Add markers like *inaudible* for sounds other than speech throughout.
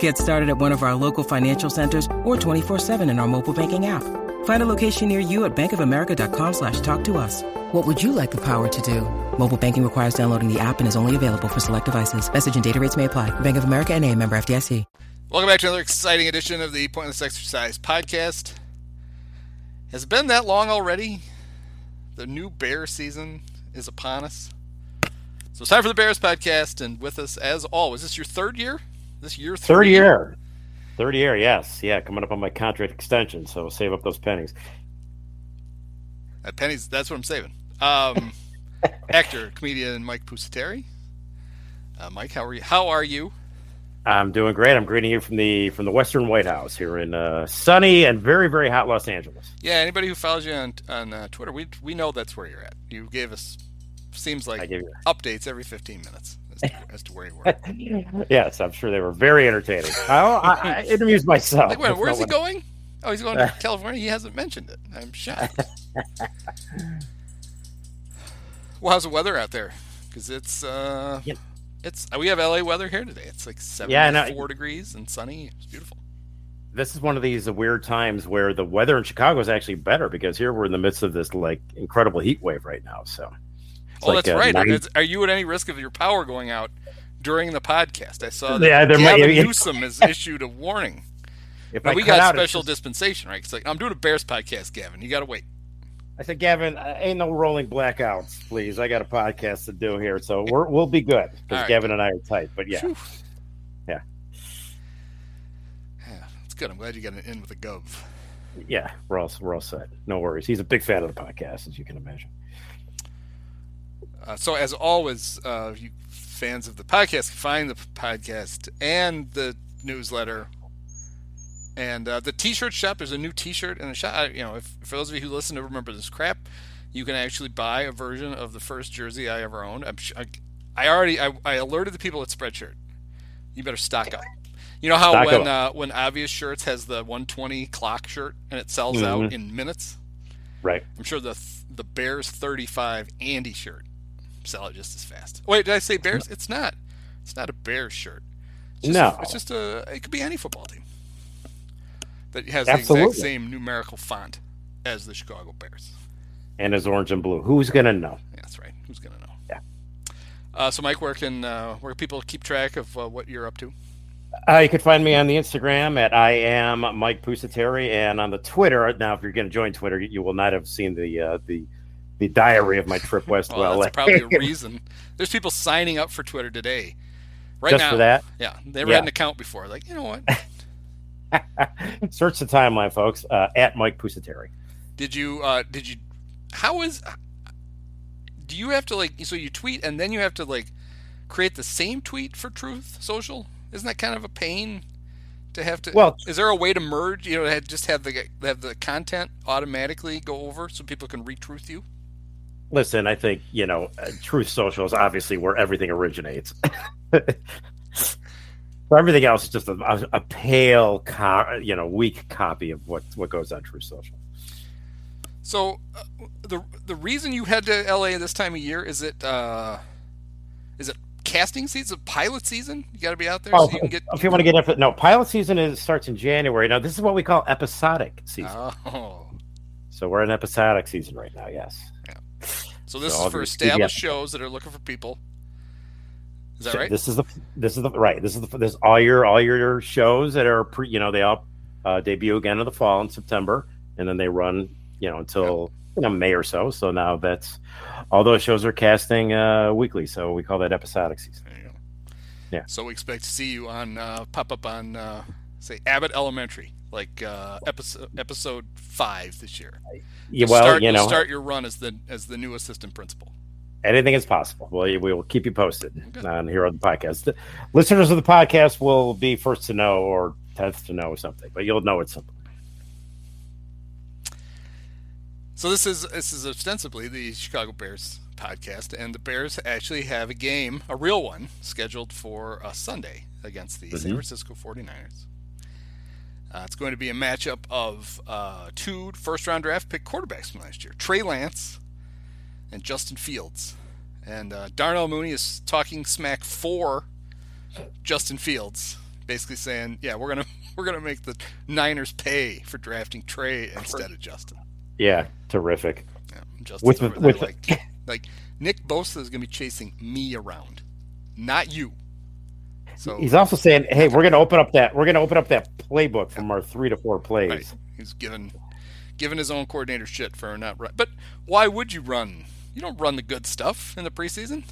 Get started at one of our local financial centers or 24-7 in our mobile banking app. Find a location near you at bankofamerica.com slash talk to us. What would you like the power to do? Mobile banking requires downloading the app and is only available for select devices. Message and data rates may apply. Bank of America and a member FDIC. Welcome back to another exciting edition of the Pointless Exercise podcast. Has it been that long already? The new Bear season is upon us. So it's time for the Bears podcast, and with us, as always, is this your third year? This year? Third year. Third year, yes. Yeah, coming up on my contract extension, so save up those pennies. That pennies, that's what I'm saving. Um, *laughs* actor, comedian Mike Pusateri. Uh, Mike, how are you? How are you? I'm doing great. I'm greeting you from the from the Western White House here in uh, sunny and very very hot Los Angeles. Yeah, anybody who follows you on on uh, Twitter, we we know that's where you're at. You gave us seems like you- updates every 15 minutes as *laughs* to, as to where you were. *laughs* yes, I'm sure they were very entertaining. *laughs* I, I, I it amused myself. Like, wait, That's where's he not going? Oh, he's going to California. He hasn't mentioned it. I'm shocked. well, how's the weather out there? Because it's uh, Yeah. it's we have LA weather here today. It's like Yeah, I 74 degrees and sunny. It's beautiful. This is one of these weird times where the weather in Chicago is actually better because here we're in the midst of this like incredible heat wave right now. So, it's oh, like, that's right. nine- are you at any risk of your power going out during the podcast? I saw that Yeah, there might- Gavin yeah. Newsom has issued a warning. *laughs* if But I we got out, special just- dispensation, right? It's like I'm doing a Bears podcast, Gavin. You got to wait. I said, Gavin, uh, ain't no rolling blackouts, please. I got a podcast to do here, so we're, we'll be good because All right. Gavin and I are tight. But yeah, Phew. Yeah. *sighs* Yeah, it's good. I'm glad you got an in with a gov. yeah, we're all we're all set. No worries. He's a big fan of the podcast, as you can imagine. Uh, so, as always, uh, you fans of the podcast can find the podcast and the newsletter and uh, the T-shirt shop. There's a new T-shirt in the shop. I, you know, if for those of you who listen to remember this crap, you can actually buy a version of the first jersey I ever owned. I'm, I, I already I, I alerted the people at Spreadshirt. You better stock up. You know how Stock when uh, when Obvious Shirts has the 120 clock shirt and it sells out Mhm. in minutes. Right. I'm sure the the Bears 35 Andy shirt sell it just as fast. Wait, did I say Bears? It's not. It's not a Bears shirt. It's just No. It's just a. It could be any football team that has Absolutely. the exact same numerical font as the Chicago Bears. And his orange and blue. Who's gonna know? Yeah, that's right. Who's gonna know? Yeah. Uh, so, Mike, where can uh, where people keep track of uh, what you're up to? Uh, you can find me on the Instagram at I am Mike Pusateri, and on the Twitter. Now, if you're going to join Twitter, you will not have seen the uh, the the diary of my trip west *laughs* to Well, LA. that's probably a *laughs* reason. There's people signing up for Twitter today. Right Just now, for that. yeah, they never Yeah. had an account before. Like, you know what? *laughs* Search the timeline, folks. Uh, at Mike Pusateri. Did you uh did you how is do you have to like so you tweet and then you have to like create the same tweet for Truth Social? Isn't that kind of a pain to have to Well- is there a way to merge, you know, just have the have the content automatically go over so people can retruth you? Listen, I think you know, uh, Truth Social is obviously where everything originates. so *laughs* everything else is just a, a, a pale, co- you know, weak copy of what what goes on Truth Social. So uh, the the reason you head to LA this time of year is it uh is it casting season, pilot season? You got to be out there Oh, so you can get if you want to get into no, pilot season is starts in January. Now, this is what we call episodic season. Oh. So we're in episodic season right now. Yes. So this So is for established yeah. shows that are looking for people. Is that So right? This is the this is the right. This is the this all your all your shows that are pre. You know they all uh, debut again in the fall in September, and then they run you know until you know May or so. So now that's all those shows are casting uh, weekly. So we call that episodic season. There you go. Yeah. So we expect to see you on uh, pop up on uh, say Abbott Elementary, like uh, episode episode five this year. Yeah, well, start, you know, start your run as the as the new assistant principal. anything is possible. Well, we will keep you posted on here on the podcast. The listeners of the podcast will be first to know or tenth to know something, but you'll know it's something. So this is this is ostensibly the Chicago Bears podcast, and the Bears actually have a game, a real one, scheduled for a Sunday against the San Mhm. Francisco 49ers. Uh, it's going to be a matchup of uh, two first round draft pick quarterbacks from last year Trey Lance and Justin Fields. And uh, Darnell Mooney is talking smack for Justin Fields, basically saying, "Yeah, we're gonna *laughs* we're gonna make the Niners pay for drafting Trey instead of Justin." Yeah, terrific. Yeah, Justin's With- with- *laughs* like like Nick Bosa is gonna be chasing me around, not you. So He's also saying, "Hey, we're going to open up that we're going to open up that playbook from our three to four plays." Right. He's given given his own coordinator shit for not run. But why would you run? You don't run the good stuff in the preseason.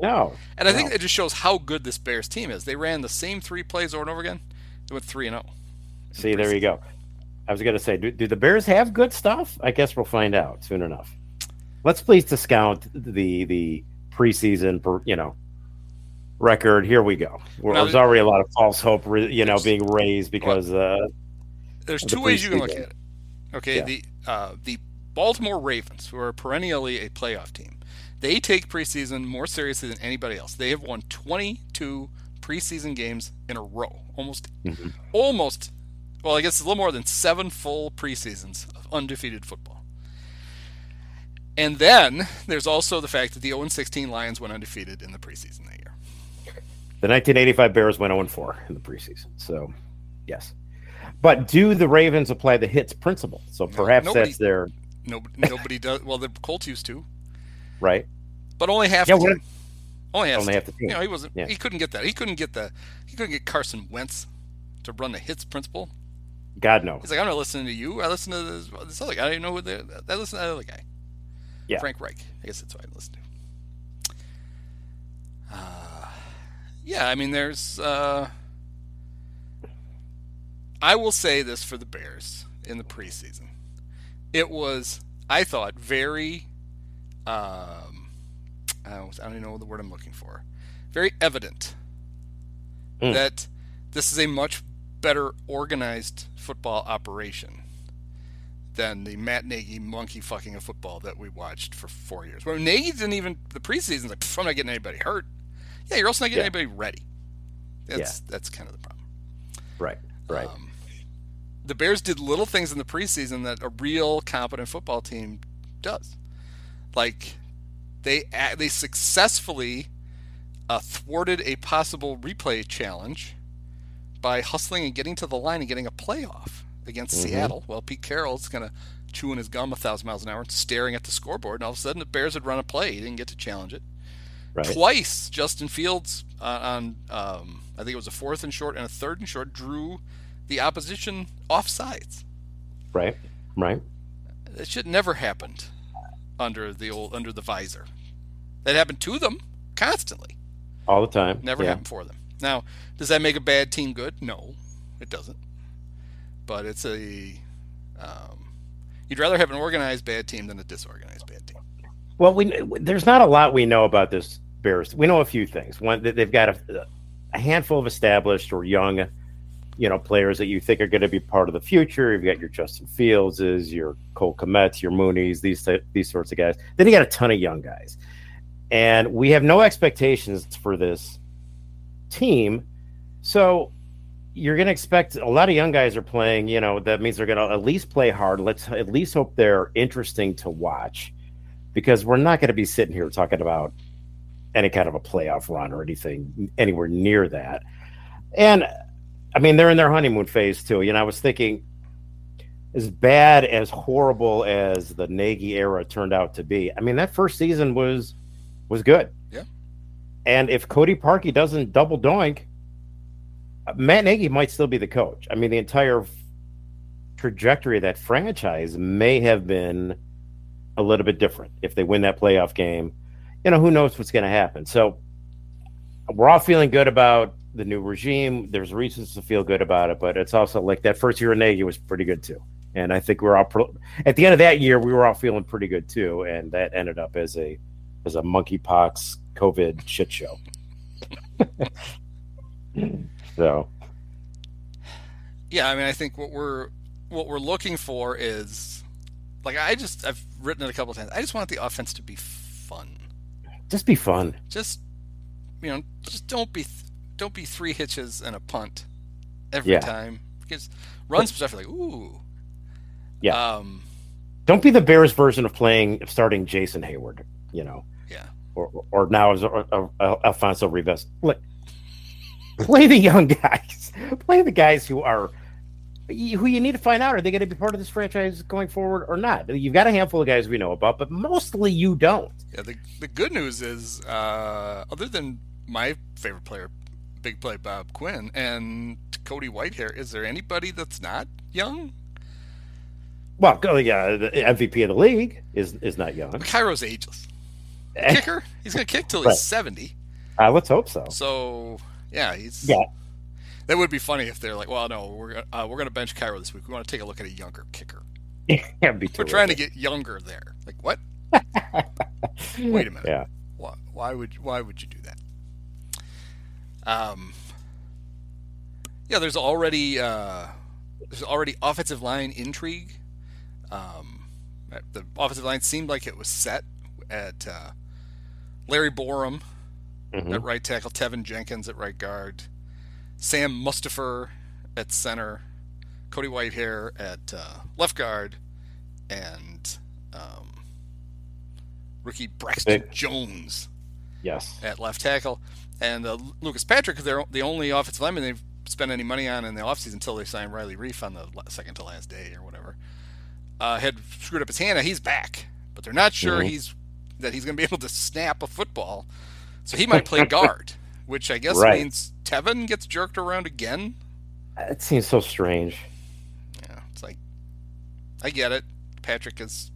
No, And I think it just shows how good this Bears team is. They ran the same three plays over and over again. They went three and oh. zero. See, there you go. I was going to say, do, do the Bears have good stuff? I guess we'll find out soon enough. Let's please discount the the preseason, per, you know, record. Here we go. Now, There's already a lot of false hope, you know, being raised because uh, There's The two ways you can look at it. Okay, Yeah. the uh, the Baltimore Ravens, who are perennially a playoff team, they take preseason more seriously than anybody else. They have won 22 preseason games in a row, almost, Mhm. almost. Well, I guess it's a little more than seven full preseasons of undefeated football. And then there's also the fact that the 0 16 Lions went undefeated in the preseason that year. The 1985 Bears went 0 4 in the preseason. So, yes. But do the Ravens apply the hits principle? So perhaps nobody- that's their Nobody, nobody does. Well, the Colts used to, right. but only half. Yeah, the team. Only half. Only half the team. You know, he wasn't. Yeah. He couldn't get that. He couldn't get the. He couldn't get Carson Wentz to run the hits principle. God knows. He's like, I'm not listening to you. I listen to this, this other guy. I don't even know who the. I listen to that other guy. Yeah. Frank Reich. I guess that's what I listen to. Uh, yeah, I mean, there's. Uh, I will say this for the Bears in the preseason. It was, I thought, very. Um, I don't even know the word I'm looking for. Very evident Mm. that this is a much better organized football operation than the Matt Nagy monkey fucking of football that we watched for four years. Well, Nagy didn't even the preseason's like, I'm not getting anybody hurt. Yeah, you're also not getting Yeah. anybody ready. That's that's kind of the problem. Right. Right. Um, the Bears did little things in the preseason that a real competent football team does. Like they they successfully uh, thwarted a possible replay challenge by hustling and getting to the line and getting a playoff against Mhm. Seattle. Well, Pete Carroll's kind of chewing his gum a thousand miles an hour and staring at the scoreboard, and all of a sudden the Bears had run a play. He didn't get to challenge it. Right. Twice, Justin Fields uh, on um, I think it was a fourth and short and a third and short drew the opposition off sides. Right. Right. That should never happened under the old under the visor. That happened to them constantly. All the time. Never yeah. happened for them. Now, does that make a bad team good? No, it doesn't. But it's a um, you'd rather have an organized bad team than a disorganized bad team. Well, we there's not a lot we know about this Bears. We know a few things. One, that they've got a, a handful of established or young, you know, players that you think are going to be part of the future. You've got your Justin Fieldses, your Cole Kmets, your Moonies, these these sorts of guys. Then you got a ton of young guys, and we have no expectations for this team. So you're going to expect a lot of young guys are playing. You know, that means they're going to at least play hard. Let's at least hope they're interesting to watch because we're not going to be sitting here talking about any kind of a playoff run or anything anywhere near that. And I mean, they're in their honeymoon phase too. You know, I was thinking, as bad as horrible as the Nagy era turned out to be, I mean, that first season was was good. Yeah. And if Cody Parkey doesn't double doink, Matt Nagy might still be the coach. I mean, the entire trajectory of that franchise may have been a little bit different if they win that playoff game. You know, who knows what's going to happen. So we're all feeling good about the new regime. There's reasons to feel good about it, but it's also like that first year in Nagy was pretty good too. And I think we're all pro- at the end of that year, we were all feeling pretty good too. And that ended up as a as a monkeypox COVID shit show. *laughs* so, yeah, I mean, I think what we're what we're looking for is like I just I've written it a couple times. I just want the offense to be fun. Just be fun. Just you know, just don't be don't be three hitches and a punt every Yeah. time because runs stuff like ooh. Yeah. Um. Don't be the Bears version of playing of starting Jason Heyward. You know. Yeah. Or or now is Alfonso Rivas. Like, *laughs* play the young guys. Play the guys who are who you need to find out are they going to be part of this franchise going forward or not. You've got a handful of guys we know about, but mostly you don't. Yeah. The the good news is, uh, other than my favorite player, big play Bob Quinn and Cody Whitehair, is there anybody that's not young? Well, go- yeah, the MVP of the league is is not young. Cairo's ageless. Kicker, he's gonna kick till he's Right. seventy. Uh, let's hope so. So yeah, he's Yeah. That would be funny if they're like, well, no, we're uh, we're gonna bench Cairo this week. We want to take a look at a younger kicker. *laughs* Be We're trying to get younger there. Like what? *laughs* Wait a minute. Yeah. Why, why would why would you do that? Um. Yeah, there's already uh, there's already offensive line intrigue. Um, the offensive line seemed like it was set at uh, Larry Borom Mhm. at right tackle, Teven Jenkins at right guard, Sam Mustipher at center, Cody Whitehair at uh, left guard, and um, rookie Braxton Big. Jones Yes. at left tackle, and uh, Lucas Patrick, they're the only offensive lineman they've spent any money on in the offseason until they signed Riley Reiff on the second to last day or whatever. Uh, had screwed up his hand. Now he's back, but they're not sure Mhm. he's that he's going to be able to snap a football, so he might play *laughs* guard, which I guess Right. means Teven gets jerked around again. It seems so strange. Yeah, it's like I get it. Patrick is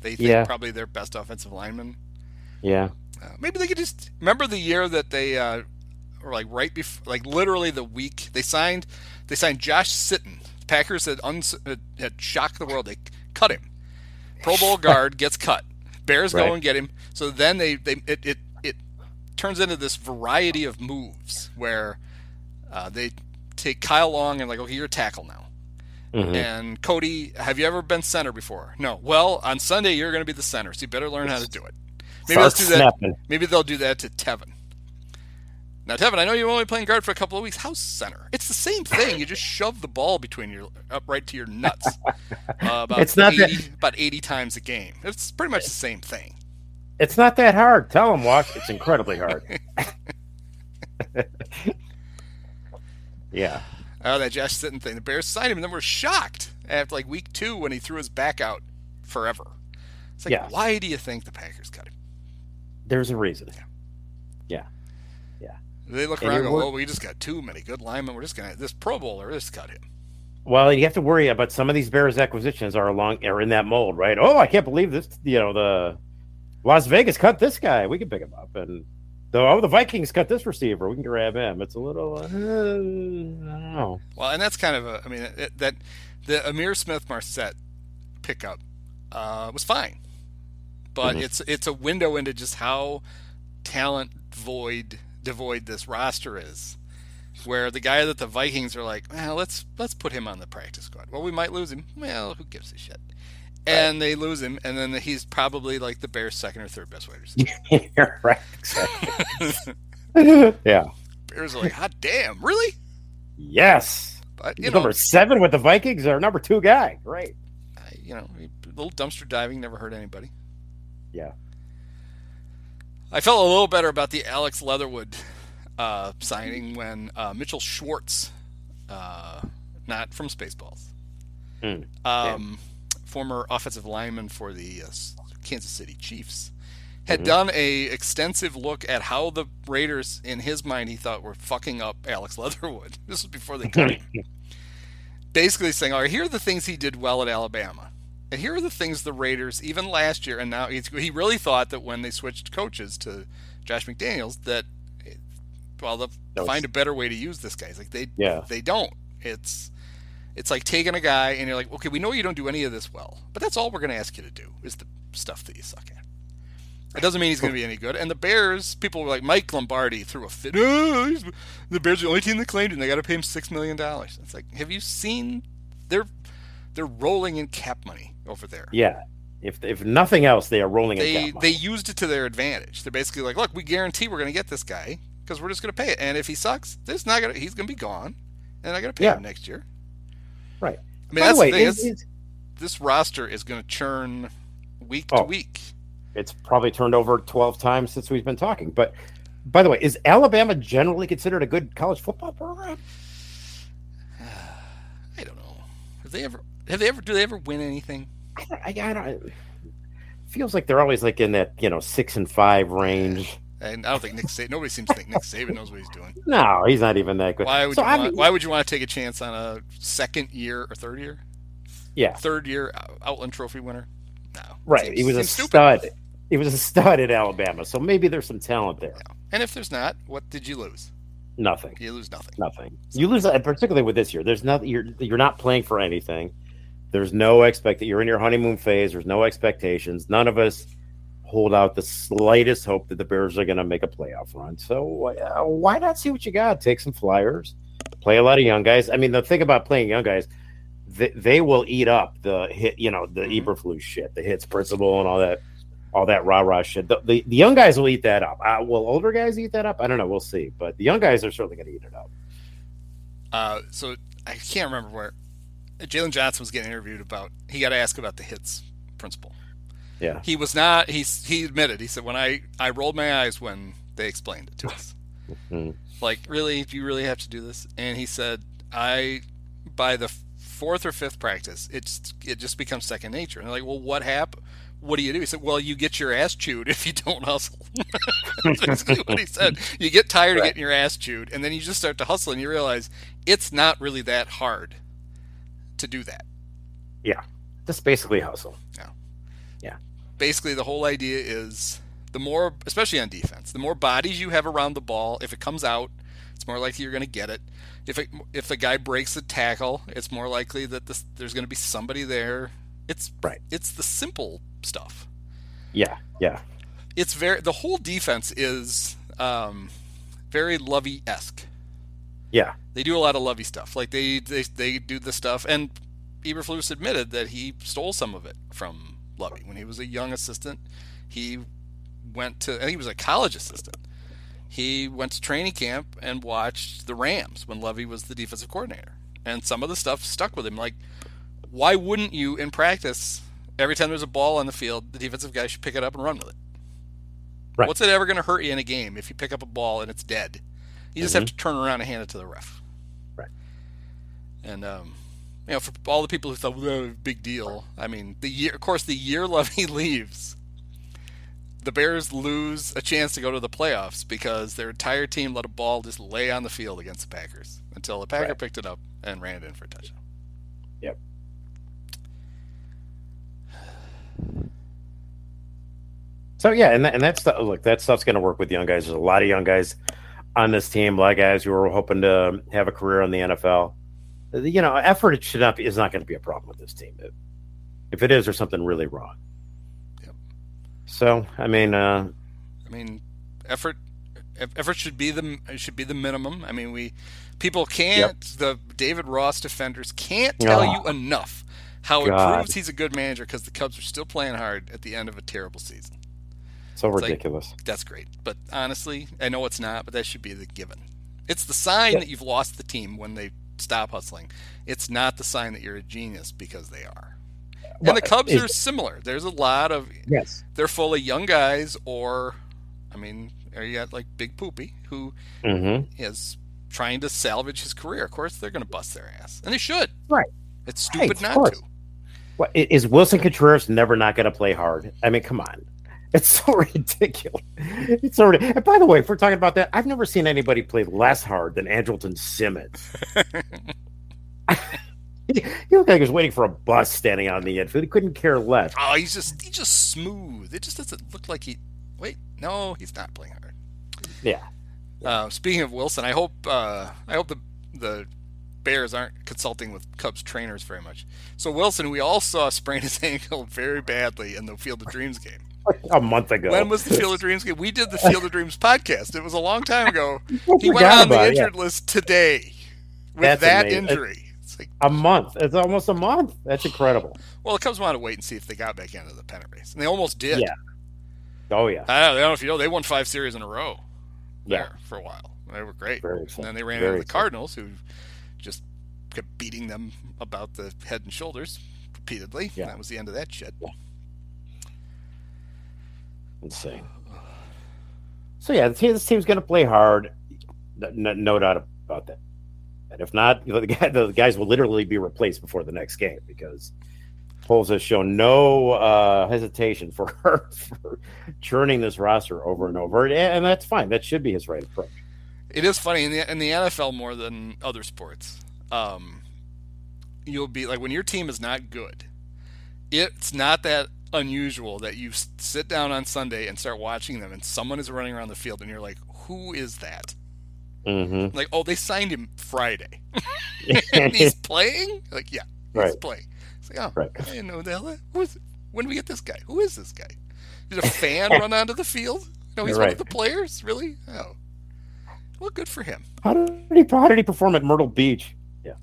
they think Yeah. probably their best offensive lineman. Yeah. Uh, maybe they could just remember the year that they uh, were like right before, like literally the week they signed. They signed Josh Sitton. Packers had uns- had- shocked the world. They cut him. Pro Bowl *laughs* guard gets cut. Bears Right. go and get him. So then they they it, it turns into this variety of moves where uh, they take Kyle Long and like okay you're a tackle now. Mhm. And Cody, have you ever been center before? No. Well, on Sunday you're going to be the center, so you better learn how to do it. Maybe Start do that. Maybe they'll do that to Teven. Now, Teven, I know you're only playing guard for a couple of weeks. How's center? It's the same thing. You just shove the ball between your up right to your nuts. Uh, about It's not 80, that- about 80 times a game. It's pretty much the same thing. It's not that hard. Tell them, Wash. It's incredibly hard. *laughs* *laughs* yeah. Oh, that Josh Sitton thing. The Bears signed him, and then we're shocked after like week two when he threw his back out forever. It's like, Yeah. why do you think the Packers cut him? There's a reason. Yeah. Yeah. yeah. They look And around and go, well, oh, we just got too many good linemen. We're just going to, this Pro Bowler, just cut him. Well, you have to worry about some of these Bears acquisitions are along are in that mold, right? Oh, I can't believe this. You know, the Las Vegas cut this guy. We can pick him up, and the oh, the Vikings cut this receiver. We can grab him. It's a little. Uh, I don't know. Well, and that's kind of a, I mean, it, that the Ihmir Smith-Marsette pickup uh, was fine, but Mhm. it's it's a window into just how talent void devoid this roster is. Where the guy that the Vikings are like, well, let's let's put him on the practice squad. Well, we might lose him. Well, who gives a shit? And they lose him, and then he's probably like the Bears' second or third best receiver. *laughs* Right. Exactly. *laughs* yeah. Bears are like, hot damn, really? Yes. But you know, number seven with the Vikings, our number two guy. Right. I- you know, a little dumpster diving never hurt anybody. Yeah. I felt a little better about the Alex Leatherwood uh, signing when uh, Mitchell Schwartz, uh, not from Spaceballs, Hmm. um, former offensive lineman for the uh, Kansas City Chiefs, had Mhm. done a extensive look at how the Raiders, in his mind, he thought were fucking up Alex *laughs* Leatherwood. This was before they cut him. *laughs* Basically saying, "All right, here are the things he did well at Alabama." And here are the things the Raiders, even last year, and now he's, he really thought that when they switched coaches to Josh McDaniels, that well, they'll No, find a better way to use this guy. It's like they Yeah. they don't. It's it's like taking a guy and you're like, okay, we know you don't do any of this well, but that's all we're going to ask you to do is the stuff that you suck at. It doesn't mean he's going to be any good. And the Bears, people were like, Mike Lombardi threw a fit. Oh, the Bears are the only team that claimed him. They got to pay him six million dollars. It's like, have you seen? They're they're rolling in cap money over there. Yeah. If if nothing else, they are rolling in They they used it to their advantage. They're basically like, look, we guarantee we're going to get this guy because we're just going to pay it. And if he sucks, this not to he's going to be gone, and I got to pay Yeah. him next year. Right. I mean, By that's the way, the is- this roster is going to churn week to Oh. week. it's probably turned over 12 times since we've been talking. But by the way, is Alabama generally considered a good college football program? *sighs* I don't know. Have they ever? Have they ever? Do they ever win anything? I, don't- I, I don't. Feels like they're always like in that you know six and five range. And I don't think Nick. Sa- nobody seems to think Nick Saban knows what he's doing. No, he's not even that good. Why would So, you? I want, why would you want to take a chance on a second year or third year? Yeah, Third year uh, Outland Trophy winner? No. right. Seems- he was a stupid. stud. He was a stud at Alabama, so maybe there's some talent there. And if there's not, what did you lose? Nothing. You lose nothing. Nothing. You lose, particularly with this year. There's nothing. You're you're not playing for anything. There's no expect. that You're in your honeymoon phase. There's no expectations. None of us hold out the slightest hope that the Bears are going to make a playoff run. So uh, why not see what you got? Take some flyers. Play a lot of young guys. I mean, the thing about playing young guys, they, they will eat up the hit. You know, the Mhm. Eberflus shit, the hits principle, and all that. All that rah rah shit. The, the, the young guys will eat that up. Uh, will older guys eat that up? I don't know. We'll see. But the young guys are certainly going to eat it up. Uh, so I can't remember where Jaylon Johnson was getting interviewed about. He got asked about the hits principle. Yeah. He was not. He he admitted. He said when I I rolled my eyes when they explained it to us. Mhm. Like really, do you really have to do this? And he said I by the fourth or fifth practice, it's it just becomes second nature. And they're like, well, what happened? What do you do? He said, well, you get your ass chewed if you don't hustle. *laughs* That's basically what he *laughs* said. You get tired of getting your ass chewed, and then you just start to hustle, and you realize it's not really that hard to do that. Yeah, just basically hustle. Basically the whole idea is the more especially on defense the more bodies you have around the ball if it comes out it's more likely you're going to get it. If it, if the guy breaks a tackle it's more likely that this, there's going to be somebody there. It's Right. it's the simple stuff. Yeah, yeah, it's very the whole defense is um, very Lovie esque yeah. they do a lot of Lovie stuff. Like they they, they do the stuff, and Eberflus admitted that he stole some of it from Lovie when he was a young assistant. He went to, and he was a college assistant. He went to training camp and watched the Rams when Lovie was the defensive coordinator, and some of the stuff stuck with him. Like, why wouldn't you in practice? Every time there's a ball on the field, the defensive guy should pick it up and run with it. Right. What's it ever going to hurt you in a game if you pick up a ball and it's dead? You just have Mhm. to turn around and hand it to the ref. Right. And um, you know, for all the people who thought, well, big deal. I mean, the year, of course, the year *laughs* Lovie leaves, the Bears lose a chance to go to the playoffs because their entire team let a ball just lay on the field against the Packers until the Packer Right. picked it up and ran it in for a touchdown. Yep. So yeah, and that, and that's the, look that stuff's going to work with young guys. There's a lot of young guys on this team, a lot of guys who are hoping to have a career in the NFL. You know, effort should not be, is not going to be a problem with this team. If, if it is, there's something really wrong. Yep. So I mean, uh, I mean, effort effort should be the should be the minimum. I mean, we people can't the David Ross defenders can't tell Oh. you enough how it God. proves he's a good manager because the Cubs are still playing hard at the end of a terrible season. so It's like- ridiculous. That's great, but honestly, I know it's not, but that should be the given. It's the sign that you've lost the team when they stop hustling. It's not the sign that you're a genius because they are. Well, and the Cubs it- are similar. There's a lot of yes, they're full of young guys, or I mean, or you got like Big Poopy who hmm is trying to salvage his career. Of course, they're going to bust their ass, and they should. Right. It's stupid of not course. to. What, i- is Willson Contreras never not going to play hard? I mean, come on. It's so *laughs* ridiculous. It's so ridiculous. And by the way, if we're talking about that, I've never seen anybody play less hard than Andrelton Simmons. *laughs* *laughs* he looked like he was waiting for a bus standing out in the infield. He couldn't care less. Oh, he's just he's just smooth. It just doesn't look like he. Wait, no, he's not playing hard. Yeah. Uh, speaking of Willson, I hope uh, I hope the the Bears aren't consulting with Cubs trainers very much. So Willson, we all saw sprain his ankle very badly in the Field of Dreams game. A month ago. When was the Field of Dreams game? We did the Field of Dreams podcast. It was a long time ago. *laughs* He went on the about it, injured list today with That's that amazing. injury. It's like, A month. It's almost a month. That's incredible. well, it comes want to wait and see if they got back into the pennant race, and they almost did. Yeah. Oh yeah. I don't know if you know they won five series in a row. Yeah. there for a while. They were great. Very and then they ran Very into the. Cardinals, who just kept beating them about the head and shoulders repeatedly. Yeah. That was the end of that shit. Insane. So yeah, this, this team's going to play hard. No, no doubt about that. And if not, you know, the, guy, *laughs* the guys will literally be replaced before the next game because Poles has shown no uh, hesitation for, *laughs* for churning this roster over and over, and, and that's fine. That should be his right approach. It is funny in the in the NFL more than other sports. Um, you'll be like when your team is not good. It's not that unusual that you sit down on Sunday and start watching them, and someone is running around the field, and you're like, "Who is that?" Mm-hmm. Like, "Oh, they signed him Friday, *laughs* *laughs* and he's playing." Like, yeah, he's Right. playing. It's like, oh, Right. I didn't know the hell. that- Who is? When do we get this guy? Who is this guy? Did a fan *laughs* run onto the field? No, he's one of the players. Really? Oh, well, good for him. How did he? How did he perform at Myrtle Beach? Yeah.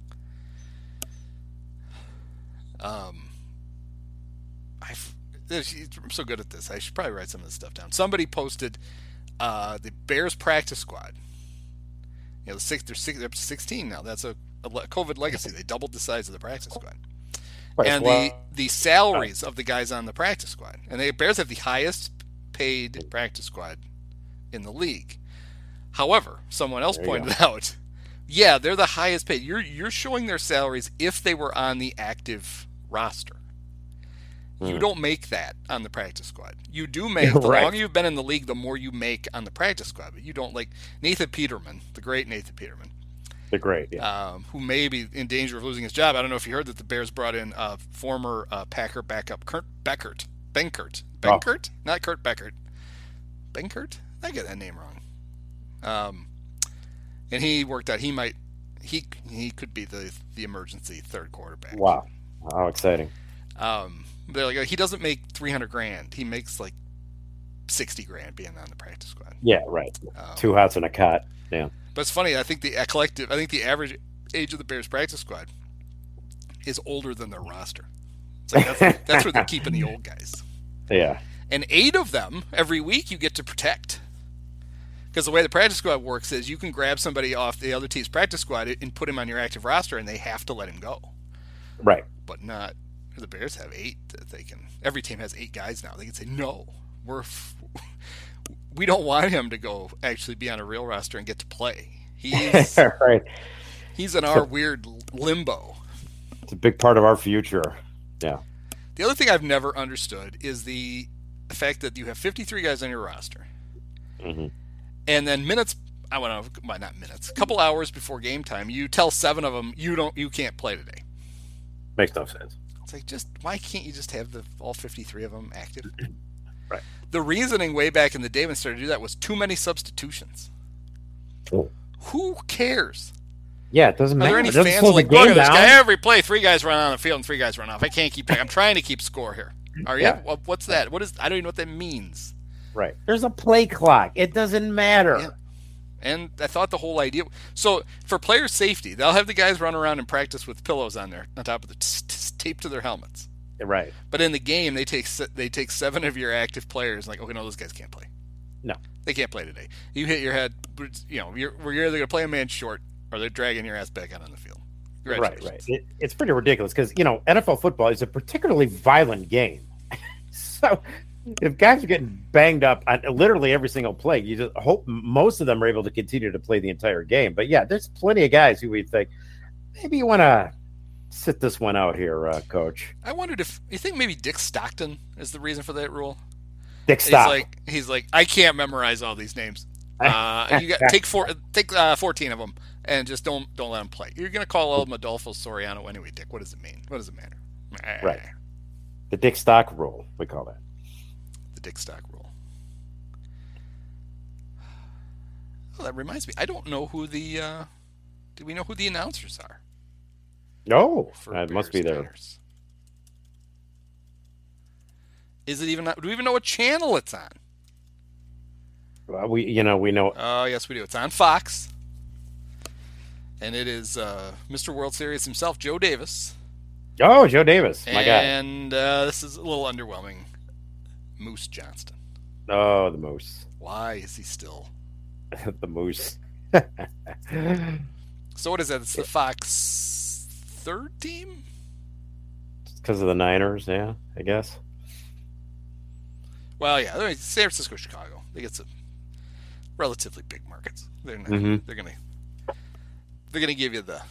Um, I'm so good at this. I should probably write some of this stuff down. Somebody posted uh, the Bears practice squad. You know, the six, they're, six, they're up to 16 now. That's a, a COVID legacy. They doubled the size of the practice squad. Right, and well, the, the salaries of the guys on the practice squad. And the Bears have the highest paid practice squad in the league. However, someone else pointed *laughs* out, yeah, they're the highest paid. You're you're showing their salaries if they were on the active roster. You Hmm. don't make that on the practice squad. You do *laughs* make the right. longer you've been in the league, the more you make on the practice squad. But you don't like Nathan Peterman, the great Nathan Peterman, they're great. Yeah. um, who may be in danger of losing his job. I don't know if you heard that the Bears brought in uh, former uh, Packer backup Kurt Beckert. Benkert. Oh. Benkert? Not Kurt Beckert. Benkert? I get that name wrong. Um, and he worked out. He might. He he could be the the emergency third quarterback. wow. How exciting. Um, they're like he doesn't make three hundred grand. He makes like sixty grand being on the practice squad. Yeah. Right. Um, Two hots and a cot. Yeah. But it's funny. I think the collective. I think the average age of the Bears practice squad is older than their roster. It's like that's, *laughs* that's where they're keeping the old guys. Yeah. And eight of them every week you get to protect. Because the way the practice squad works is you can grab somebody off the other team's practice squad and put him on your active roster, and they have to let him go. Right. But not the Bears have eight that they can. Every team has eight guys now. They can say no. We're f- *laughs* we don't want him to go actually be on a real roster and get to play. He's *laughs* right. he's in our weird limbo. It's a big part of our future. Yeah. The other thing I've never understood is the, the fact that you have 53 guys on your roster, hmm and then minutes. I want to, well, not minutes, a couple hours before game time, you tell seven of them you don't, you can't play today. Makes no sense. It's like just why can't you just have the all 53 of them active? *clears throat* Right. The reasoning way back in the day when they started to do that was too many substitutions. Oh. Who cares? Yeah, it doesn't Are matter. there any fans like, the look game at this down. guy? Every play, three guys run on the field and three guys run off. I can't keep. I'm trying to keep score here. Are you? Yeah. What's that? What is? I don't even know what that means. Right. There's a play clock. It doesn't matter. Yeah. And I thought the whole idea. So for player safety, they'll have the guys run around and practice with pillows on their on top of the t- t- taped to their helmets. Right. But in the game, they take se- they take seven of your active players. Like, okay, no, those guys can't play. No. They can't play today. You hit your head. You know, you're, you're either going to play a man short or they're dragging your ass back out on the field. Right. Right. It, it's pretty ridiculous because you know NFL football is a particularly violent game. *laughs* so if guys are getting banged up on literally every single play, you just hope most of them are able to continue to play the entire game. But yeah, there's plenty of guys who we think maybe you want to sit this one out here, uh, Coach I wondered if you think maybe Dick Stockton is the reason for that rule. Dick. He's Stop. like he's like I can't memorize all these names. *laughs* Uh, you got take four, take uh, fourteen of them, and just don't don't let them play. You're gonna call old Adolfo Soriano anyway, Dick. What does it mean? What does it matter? Right. the Dick Stock rule, we call that. The Dick Stock rule. Oh, that reminds me. I don't know who the. Uh, do we know who the announcers are? No, for that must be Bears there. Niners? Is it even? Do we even know what channel it's on? Well, we, you know, we know. Oh, yes, we do. It's on Fox. And it is uh, Mr. World Series himself, Joe Davis. Oh, Joe Davis, my guy. and uh, this is a little underwhelming. Moose Johnston. Oh, the moose, Why is he still? *laughs* the moose. So what is that? It's the Fox third team. Because of the Niners, yeah, I guess. Well, yeah, I mean, San Francisco, Chicago. They get some relatively big markets. They're not, Mhm. they're gonna they're gonna give you the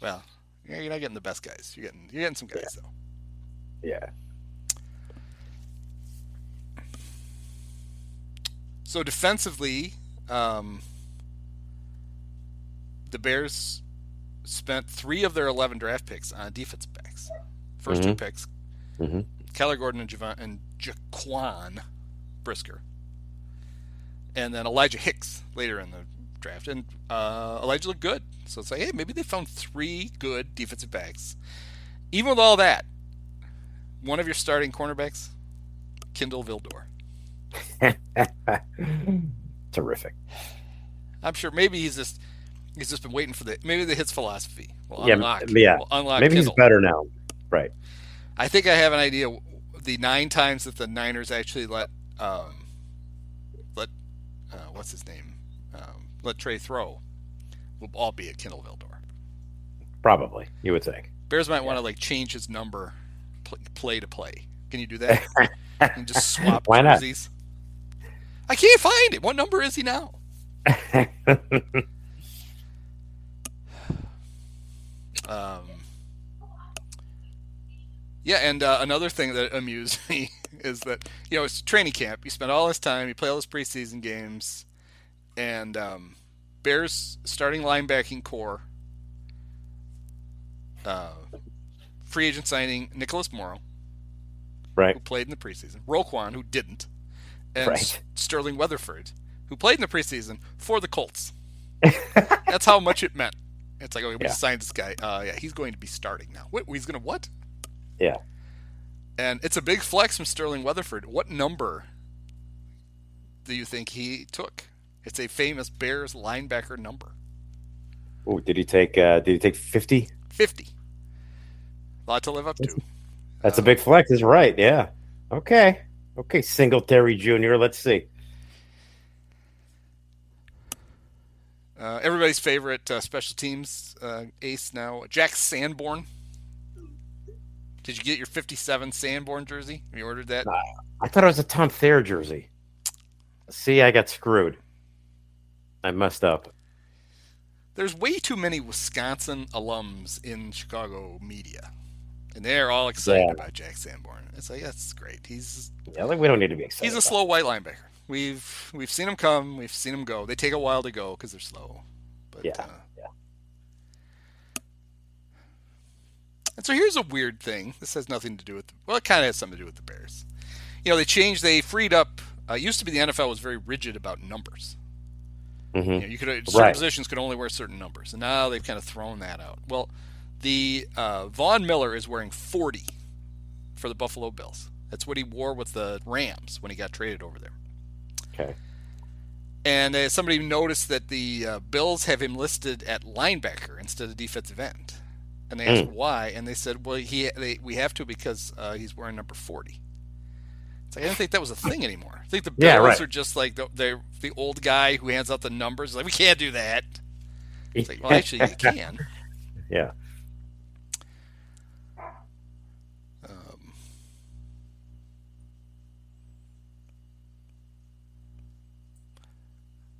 well. You're not getting the best guys. You're getting you're getting some guys though. Yeah. So defensively, um, the Bears spent three of their 11 draft picks on defensive backs. 1st two Mhm. picks, Mhm. Kyler Gordon and, Javon, and Jaquan Brisker. And then Elijah Hicks later in the draft. And uh, Elijah looked good. So it's like, hey, maybe they found three good defensive backs. Even with all that, one of your starting cornerbacks, Kindle Vildor. *laughs* Terrific. I'm sure maybe he's just he's just been waiting for the maybe the hits philosophy will Yeah, unlock yeah. unlock Maybe Kindle. he's better now. Right. I think I have an idea. The nine times that the Niners actually let um, let uh, what's his name um, let Trey throw will all be at Kindle Vildor. Probably, you would think. Bears might want to like change his number play to play. Can you do that? *laughs* and just swap Why not? I can't find it. What number is he now? *laughs* Um, yeah, and uh, another thing that amused *laughs* me is that you know it's training camp. You spend all this time, you play all those preseason games, and um, Bears starting linebacking core, uh, free agent signing Nicholas Morrow, right. who played in the preseason, Roquan, who didn't, and Right. Sterling Weatherford, who played in the preseason for the Colts. *laughs* That's how much it meant. It's like, okay, we Yeah. signed this guy. Uh, yeah, he's going to be starting now. Wait, he's going to what? Yeah. And it's a big flex from Sterling Weatherford. What number do you think he took? It's a famous Bears linebacker number, Oh, did he take? Uh, did he take fifty? fifty. A lot to live up to. That's a big flex. Is right. Yeah. Okay. Okay. Singletary Junior. Let's see. Uh, everybody's favorite uh, special teams uh, ace now, Jack Sanborn. Did you get your 57 Sanborn jersey? Have you ordered that? I thought it was a Tom Thayer jersey. See, I got screwed. I messed up. There's way too many Wisconsin alums in Chicago media, and they're all excited Yeah. about Jack Sanborn. It's like that's great. He's Yeah, like, we don't need to be excited. he's a slow white linebacker. We've we've seen him come, we've seen him go. They take a while to go because they're slow. But, Yeah, uh, yeah. And so here's a weird thing. This has nothing to do with well, it kind of has something to do with the Bears. You know, they changed. They freed up. Uh, it used to be the NFL was very rigid about numbers. Mhm. You, know, you could certain Right. positions could only wear certain numbers, and now they've kind of thrown that out. Well, the uh, Von Miller is wearing 40 for the Buffalo Bills. That's what he wore with the Rams when he got traded over there. Okay. And uh, somebody noticed that the uh, Bills have him listed at linebacker instead of defensive end, and they asked Hmm. why, and they said, "Well, he they, we have to because uh, he's wearing number 40." It's like, I didn't think that was a thing anymore. I think the Bills Yeah, right. are just like the they're the old guy who hands out the numbers. Like we can't do that. It's like, well, actually, you can. *laughs* yeah.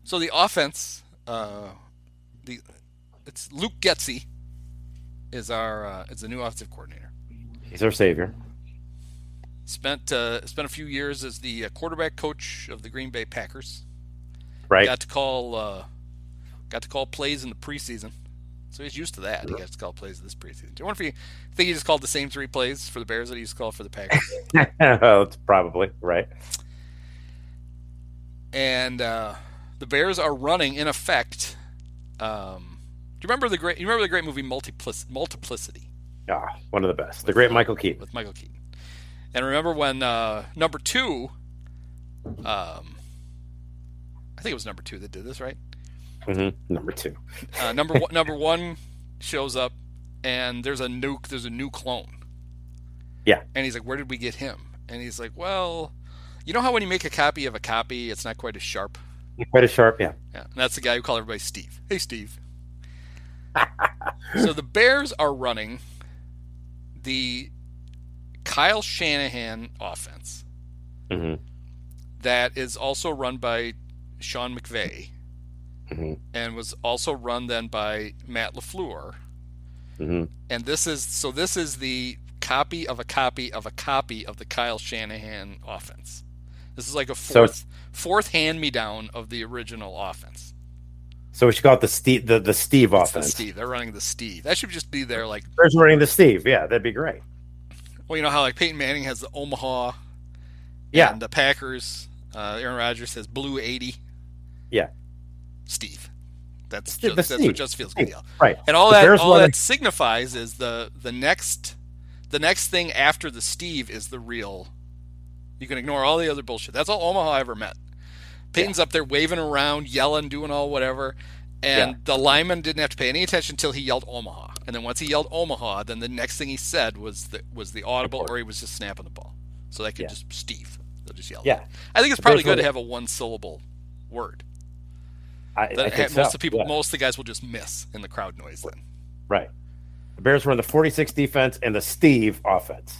So the offense, uh, the it's Luke Getsy is our uh, is the new offensive coordinator. He's our savior. Spent uh, spent a few years as the uh, quarterback coach of the Green Bay Packers. Right. Got to call uh, got to call plays in the preseason, so he's used to that. He got to call plays this preseason. Do you wonder if he think he just called the same three plays for the Bears that he used to call for the Packers? *laughs* That's probably right. and uh, the Bears are running in effect. Um, do you remember the great? You remember the great movie Multiplic- Multiplicity Ah, one of the best. The great Michael Keaton. with Michael Keaton? And remember when uh, number two, um, I think it was number two that did this, right? Mm-hmm. Number two. Uh, number one, number one shows up, and there's a nuke. There's a new clone. Yeah. And he's like, "Where did we get him?" And he's like, "Well, you know how when you make a copy of a copy, it's not quite as sharp." *laughs* Quite a sharp, yeah. Yeah, and that's the guy who called everybody Steve. Hey, Steve. *laughs* so the Bears are running the Kyle Shanahan offense hmm that is also run by Sean McVay hmm and was also run then by Matt LaFleur. hmm And this is so this is the copy of a copy of a copy of the Kyle Shanahan offense. This is like a So fourth hand me down of the original offense. So we should call it the Steve, the, the Steve It's the offense. Steve. They're running the Steve. That should just be there like Bears running the Steve. Yeah, that'd be great. well, you know how like Peyton Manning has the Omaha Yeah. and the Packers, uh, Aaron Rodgers says blue eighty. Yeah. Steve. That's Steve- just, that's what just feels good. Right. And all The that all running- that signifies is the the next the next thing after the Steve is the real. You can ignore all the other bullshit. That's all Omaha ever met. Peyton's up there waving around, yelling, doing all whatever, and Yeah. the lineman didn't have to pay any attention until he yelled Omaha. And then once he yelled Omaha, then the next thing he said was the was the audible, or he was just snapping the ball. So they could Yeah. just Steve. They'll just yell. Yeah. I think it's probably good to have a one syllable word. I, I That think most so. of the people, yeah. most of the guys will just miss in the crowd noise. Then Right. The Bears run the 46 defense and the Steve offense.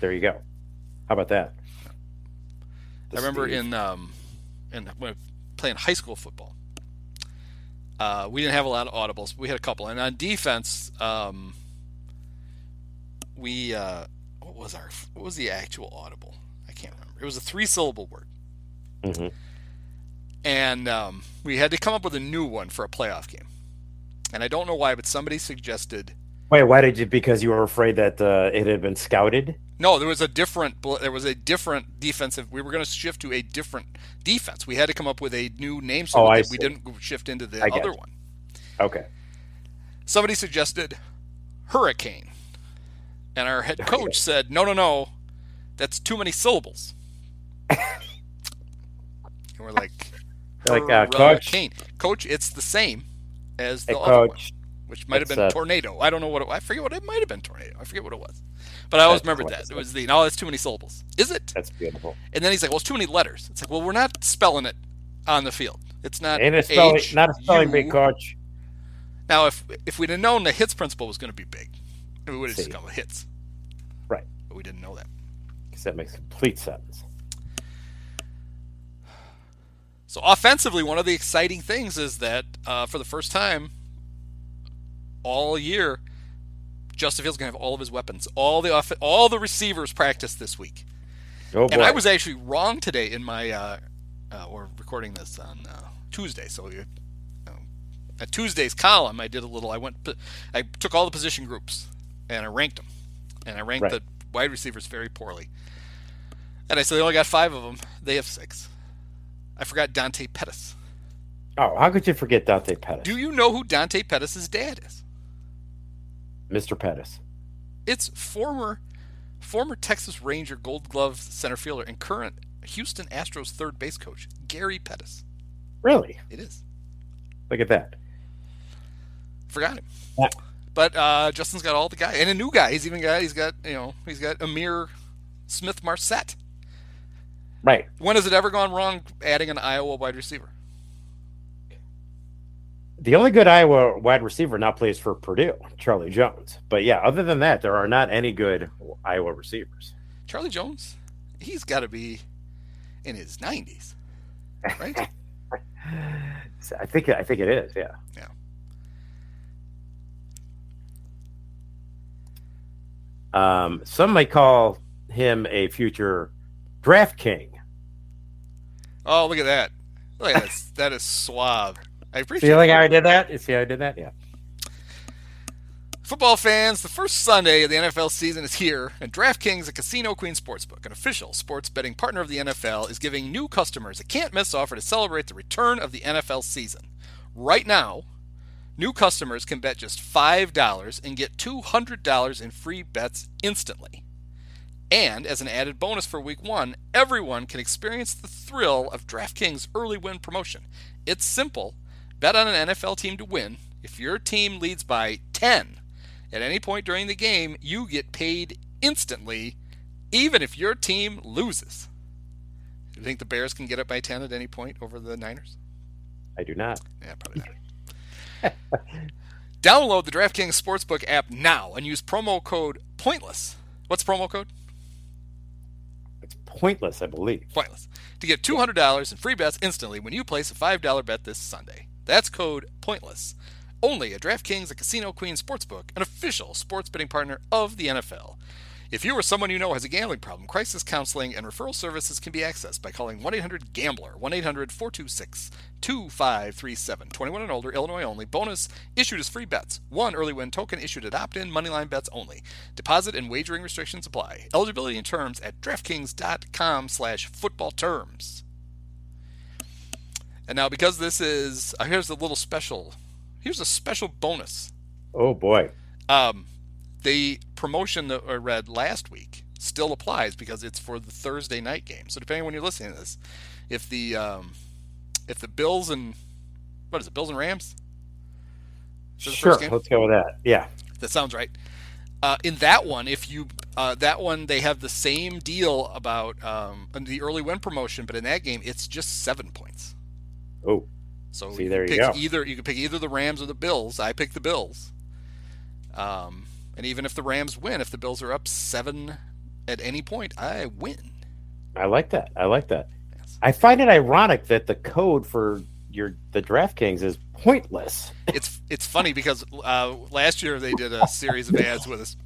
There you go. How about that? The I remember Steve. in um, in when playing high school football, uh, we didn't have a lot of audibles. We had a couple, and on defense, um, we uh, what was our what was the actual audible? I can't remember. It was a three syllable word, Mhm. and um, we had to come up with a new one for a playoff game. And I don't know why, but somebody suggested Wait, why did you? Because you were afraid that uh, it had been scouted. No, there was a different. There was a different defensive. We were going to shift to a different defense. We had to come up with a new name so Oh, that we didn't shift into the I other one. Okay. Somebody suggested hurricane, and our head *laughs* coach said, "No, no, no, that's too many syllables." *laughs* and we're like, Like, uh, coach. coach, it's the same as the Hey, other one, coach. Which might have been uh, tornado. I don't know what it, I forget what it might have been tornado. I forget what it was, but I always remembered that it was the no, that's too many syllables. Is it? That's beautiful. And then he's like, "Well, it's too many letters." It's like, "Well, we're not spelling it on the field. It's not Ain't a spelling, H, not a spelling bee, coach. Now, if if we'd have known the hits principle was going to be big, we would have just gone with hits. Right. But we didn't know that. Because that makes complete sense. So offensively, one of the exciting things is that uh, for the first time all year, Justin Fields going to have all of his weapons. All the off- all the receivers practiced this week. Oh boy. And I was actually wrong today in my. Uh, uh, we're recording this on uh, Tuesday, so you, uh, at Tuesday's column, I did a little. I went. I took all the position groups and I ranked them, and I ranked Right. the wide receivers very poorly. And I said they only got five of them. They have six. I forgot Dante Pettis. oh, how could you forget Dante Pettis? Do you know who Dante Pettis' dad is? Mr. Pettis. It's former former Texas Ranger Gold Glove center fielder and current Houston Astros third base coach Gary Pettis. Really? It is. Look at that. Forgot him. Yeah. But uh, Justin's got all the guy and a new guy. He's even got he's got you know he's got Amir Smith Marset. Right. When has it ever gone wrong adding an Iowa wide receiver? The only good Iowa wide receiver now plays for Purdue, Charlie Jones. But yeah, other than that, there are not any good Iowa receivers. Charlie Jones, he's got to be in his 90s, right? *laughs* I think I think it is. Yeah. Yeah. Um, some might call him a future draft king. oh, look at that! Look at that. that is suave. I appreciate. See like how I did that? You See how I did that? Yeah. Football fans, the first Sunday of the NFL season is here, and DraftKings, a Casino Queen Sportsbook, an official sports betting partner of the NFL, is giving new customers a can't miss offer to celebrate the return of the NFL season. Right now, new customers can bet just $5 and get $200 in free bets instantly. And as an added bonus for week one, everyone can experience the thrill of DraftKings early win promotion. It's simple bet on an NFL team to win. If your team leads by 10, at any point during the game, you get paid instantly, even if your team loses. Do you think the Bears can get up by 10 at any point over the Niners? I do not. Yeah, probably not. *laughs* Download the DraftKings Sportsbook app now and use promo code POINTLESS. What's promo code? It's pointless, I believe. Pointless. To get $200 in free bets instantly when you place a $5 bet this Sunday. That's code POINTLESS. Only at DraftKings, a Casino Queen Sportsbook, an official sports betting partner of the NFL. If you or someone you know has a gambling problem, crisis counseling and referral services can be accessed by calling 1 800 GAMBLER, 1 800 426 2537. 21 and older, Illinois only. Bonus issued as free bets. One early win token issued at opt in, moneyline bets only. Deposit and wagering restrictions apply. Eligibility and terms at DraftKings.com slash football terms. And now, because this is, uh, here's a little special Here's a special bonus. Oh boy. Um, the promotion that I read last week still applies because it's for the Thursday night game. So depending on when you're listening to this, if the um, if the Bills and what is it, Bills and Rams? Sure, let's go with that. Yeah, that sounds right. Uh, in that one, if you uh, that one, they have the same deal about um, the early win promotion, but in that game, it's just seven points. Oh, so See, you there pick you go. either you can pick either the Rams or the Bills. I pick the Bills. Um, and even if the Rams win, if the Bills are up seven at any point, I win. I like that. I like that. Yes. I find it ironic that the code for your the DraftKings is pointless. *laughs* it's it's funny because uh, last year they did a series of ads with us,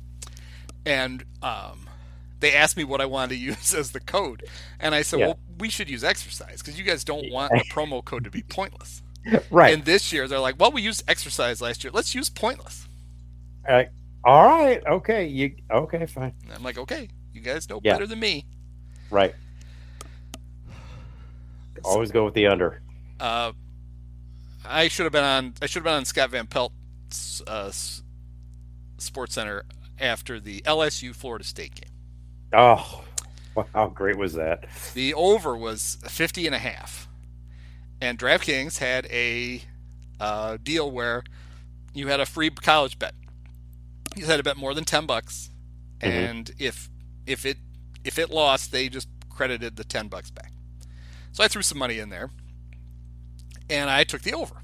and um, they asked me what I wanted to use *laughs* as the code, and I said, yeah. "Well, we should use exercise because you guys don't want the promo code to be pointless." *laughs* Right. And this year they're like, "Well, we used exercise last year. Let's use pointless." Uh, all right. Okay. You okay? Fine. And I'm like, okay. You guys know yeah. better than me. Right. Always go with the under. Uh, I should have been on. I should have been on Scott Van Pelt's uh, Sports Center after the LSU Florida State game. Oh, how great was that? The over was 50 and a half. And DraftKings had a uh, deal where you had a free college bet. You had to bet more than 10 bucks. Mm-hmm. And if if it if it lost, they just credited the 10 bucks back. So I threw some money in there. And I took the over.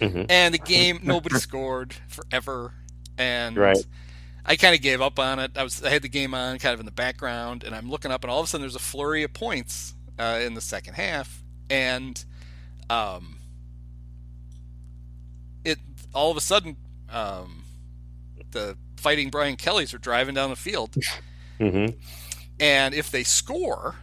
Mm-hmm. And the game nobody scored forever. And right I kind of gave up on it. I was I had the game on kind of in the background, and I'm looking up, and all of a sudden there's a flurry of points uh, in the second half, and um, it all of a sudden um, the fighting Brian Kellys are driving down the field, mm-hmm. and if they score,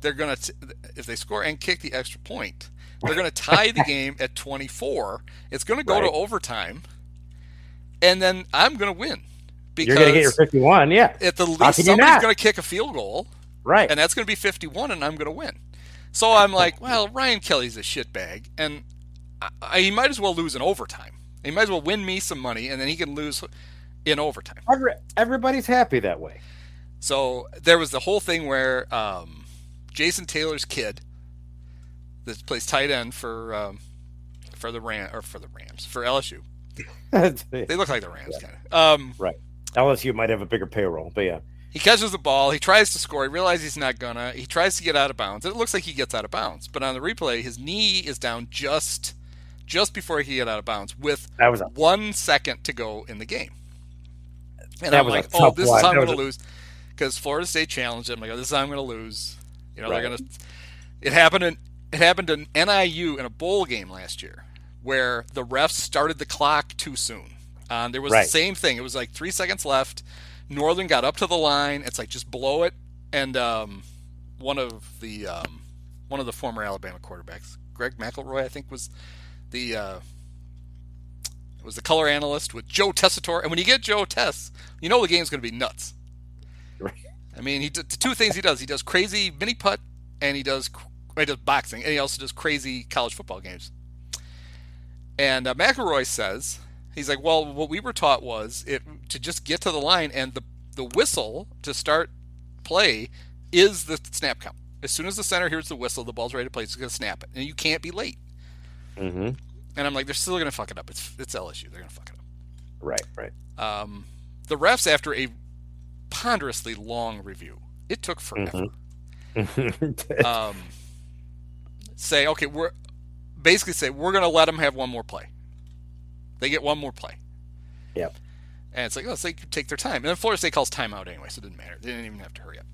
they're gonna t- if they score and kick the extra point, they're gonna tie the game at 24. It's gonna go right. to overtime, and then I'm gonna win because you're going to get your 51. Yeah. At the least, somebody's going to kick a field goal. Right. And that's going to be 51, and I'm going to win. So I'm like, well, Brian Kelly's a shitbag, and I, I, he might as well lose in overtime. He might as well win me some money, and then he can lose in overtime. Every, everybody's happy that way. So there was the whole thing where um, Jason Taylor's kid, that plays tight end for um, for the Ram or for the Rams for LSU. *laughs* they look like the Rams, yeah. kind of. Um, right. LSU might have a bigger payroll, but yeah. He catches the ball. He tries to score. He realizes he's not gonna. He tries to get out of bounds. It looks like he gets out of bounds, but on the replay, his knee is down just just before he get out of bounds with that was a, one second to go in the game. And I'm like, oh, this is how I'm going to lose because Florida State challenged him. I'm like, this is how I'm going to lose. You know, right. they're going to. It happened in it happened in NIU in a bowl game last year where the refs started the clock too soon. Um, there was right. the same thing. It was like three seconds left. Northern got up to the line. It's like just blow it. And um, one of the um, one of the former Alabama quarterbacks, Greg McElroy, I think was the uh, was the color analyst with Joe Tessitore. And when you get Joe Tess, you know the game's going to be nuts. Right. I mean, he the two things he does. He does crazy mini putt, and he does he does boxing, and he also does crazy college football games. And uh, McElroy says he's like, well, what we were taught was it to just get to the line, and the the whistle to start play is the snap count. As soon as the center hears the whistle, the ball's ready to play. It's going to snap it, and you can't be late. Mm-hmm. And I'm like, they're still going to fuck it up. It's it's LSU. They're going to fuck it up. Right, right. Um, the refs, after a ponderously long review, it took forever. Mm-hmm. *laughs* um, say, okay, we're basically say we're going to let them have one more play. They get one more play. Yep. And it's like, oh, so they could take their time. And then Florida State calls timeout anyway, so it didn't matter. They didn't even have to hurry up.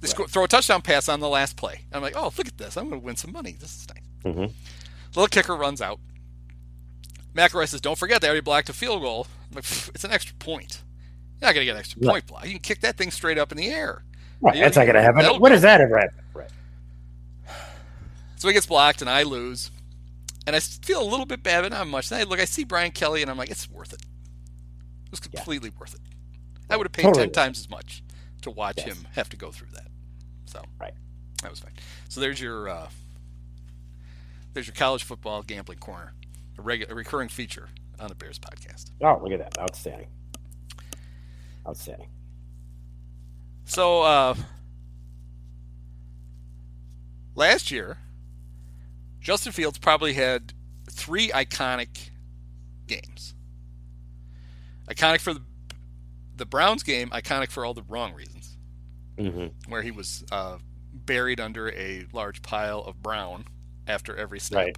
They Right. score, throw a touchdown pass on the last play. And I'm like, oh, look at this. I'm going to win some money. This is nice. Mhm. Little kicker runs out. McElroy says, don't forget, they already blocked a field goal. I'm like, it's an extra point. You're not going to get an extra point block. You can kick that thing straight up in the air. Right, that's not going to happen. When does that ever happen? Right. So he gets blocked, and I lose. And I feel a little bit bad, but not much. And I look, I see Brian Kelly, and I'm like, it's worth it. It was completely worth it. I would have paid Totally ten times as much to watch Yes. him have to go through that. So Right. that was fine. So there's your uh, there's your college football gambling corner, a, regu- a recurring feature on the Bears podcast. Oh, look at that. Outstanding. Outstanding. So uh, last year, Justin Fields probably had three iconic games. Iconic for the the Browns game, iconic for all the wrong reasons, Mm-hmm. where he was uh, buried under a large pile of brown after every snap. Right.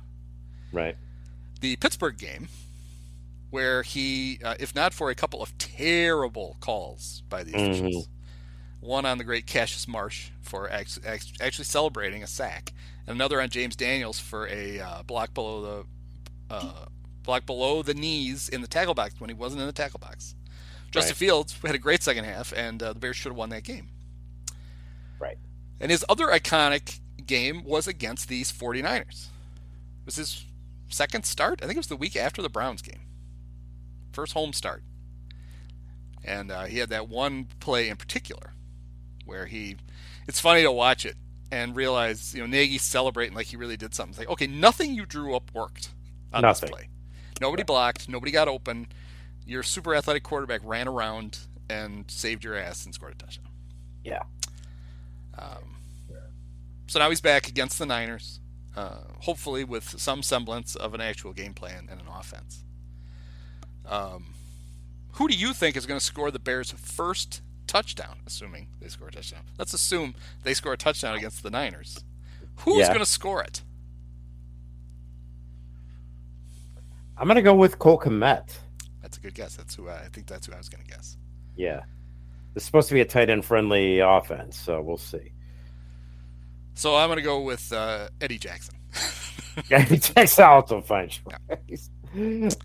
Right. The Pittsburgh game, where he, uh, if not for a couple of terrible calls by the officials, one on the great Cassius Marsh for act- act- actually celebrating a sack, and another on James Daniels for a uh, block below the uh, block below the knees in the tackle box when he wasn't in the tackle box. Justin Right. Fields had a great second half, and uh, the Bears should have won that game. Right. And his other iconic game was against these 49ers. It was his second start. I think it was the week after the Browns game. First home start. And uh, he had that one play in particular where he, it's funny to watch it and realize, you know, Nagy's celebrating like he really did something. It's like, okay, nothing you drew up worked on Nothing. this play. Nobody blocked, nobody got open. Your super athletic quarterback ran around and saved your ass and scored a touchdown. Yeah. Um, so now he's back against the Niners, uh, hopefully with some semblance of an actual game plan and an offense. Um, who do you think is going to score the Bears' first touchdown, assuming they score a touchdown? Let's assume they score a touchdown against the Niners. Who's Yeah. going to score it? I'm going to go with Cole Kmet. That's a good guess. That's who I, I think. That's who I was going to guess. Yeah. It's supposed to be a tight end friendly offense, so we'll see. So I'm going to go with uh, Eddie Jackson. *laughs* That's also fine. *laughs* choice.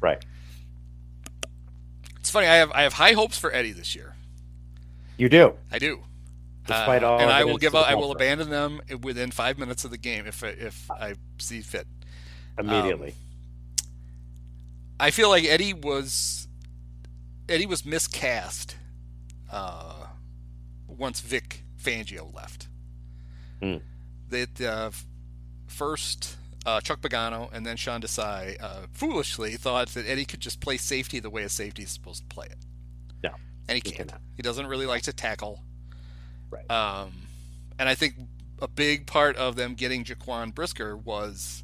Right. It's funny. I have I have high hopes for Eddie this year. You do. I do. Despite Uh, all and I will give up. I will abandon them within five minutes of the game if I- if I see fit. Immediately. I feel like Eddie was Eddie was miscast uh, once Vic Fangio left. Hmm. That uh, first uh, Chuck Pagano and then Sean Desai uh, foolishly thought that Eddie could just play safety the way a safety is supposed to play it. No, and he he can't. cannot. He doesn't really like to tackle. Right. Um, and I think a big part of them getting Jaquan Brisker was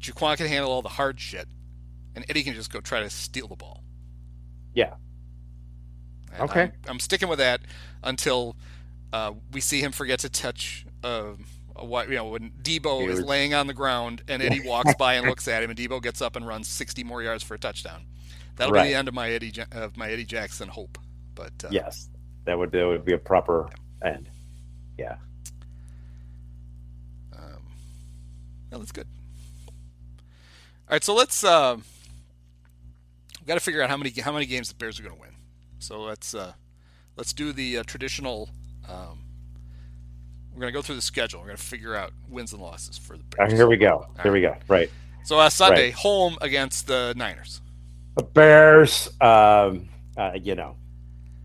Jaquan can handle all the hard shit, and Eddie can just go try to steal the ball. Yeah. And Okay. I'm, I'm sticking with that until uh, we see him forget to touch. Uh, a wi- you know, when Debo is laying on the ground and Eddie *laughs* walks by and looks at him, and Debo gets up and runs 60 more yards for a touchdown. That'll be the end of my Eddie of my Eddie Jackson hope. But uh, yes. That would that would be a proper end. Yeah. Um, no, that's good. All right, so let's uh, we got to figure out how many how many games the Bears are going to win. So let's uh, let's do the uh, traditional. Um, we're going to go through the schedule. We're going to figure out wins and losses for the Bears. here we go. All Here we go. Right. So uh, Sunday, Right. home against the Niners. Bears, um, uh, you know,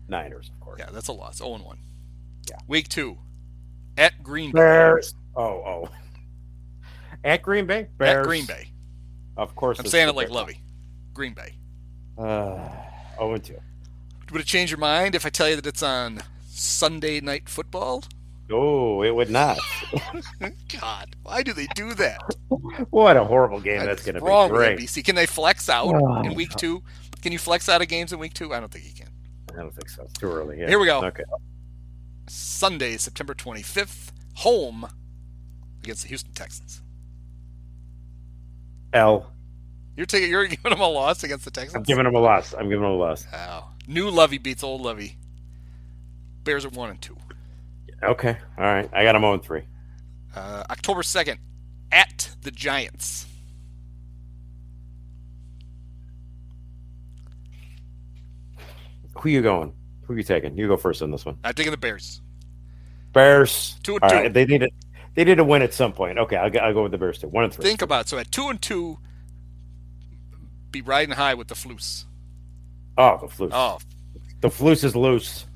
Niners, of course. Yeah, that's a loss. 0 1. Yeah. Week two at Green Bay. Bears. Oh, oh. At Green Bay? Bears. At Green Bay. Of course. I'm saying it like. Lovie. Green Bay. Uh, 0 and 2. Would it change your mind if I tell you that it's on Sunday night football? Oh, it would not. *laughs* God, why do they do that? what a horrible game that's What's going to be. wrong with Great. NBC? Can they flex out Oh. in week two? Can you flex out of games in week two? I don't think you can. I don't think so. It's too early. Yeah. Here we go. Okay. Sunday, September 25th, home against the Houston Texans. L. You're taking, you're *laughs* giving them a loss against the Texans. I'm giving them a loss. I'm giving them a loss. Wow. New Lovie beats old Lovie. Bears are one and two. Okay. All right. I got them on 3. Uh, October 2nd, at the Giants. Who you going? Who you taking? You go first on this one. I'm taking the Bears. Bears. Two and All two. right. They need it. They need to win at some point. Okay. I'll, go- I'll go with the Bears too. One and three. Think about it. So at two and two, be riding high with the Flus. Oh, the flus. Oh, The flus is loose.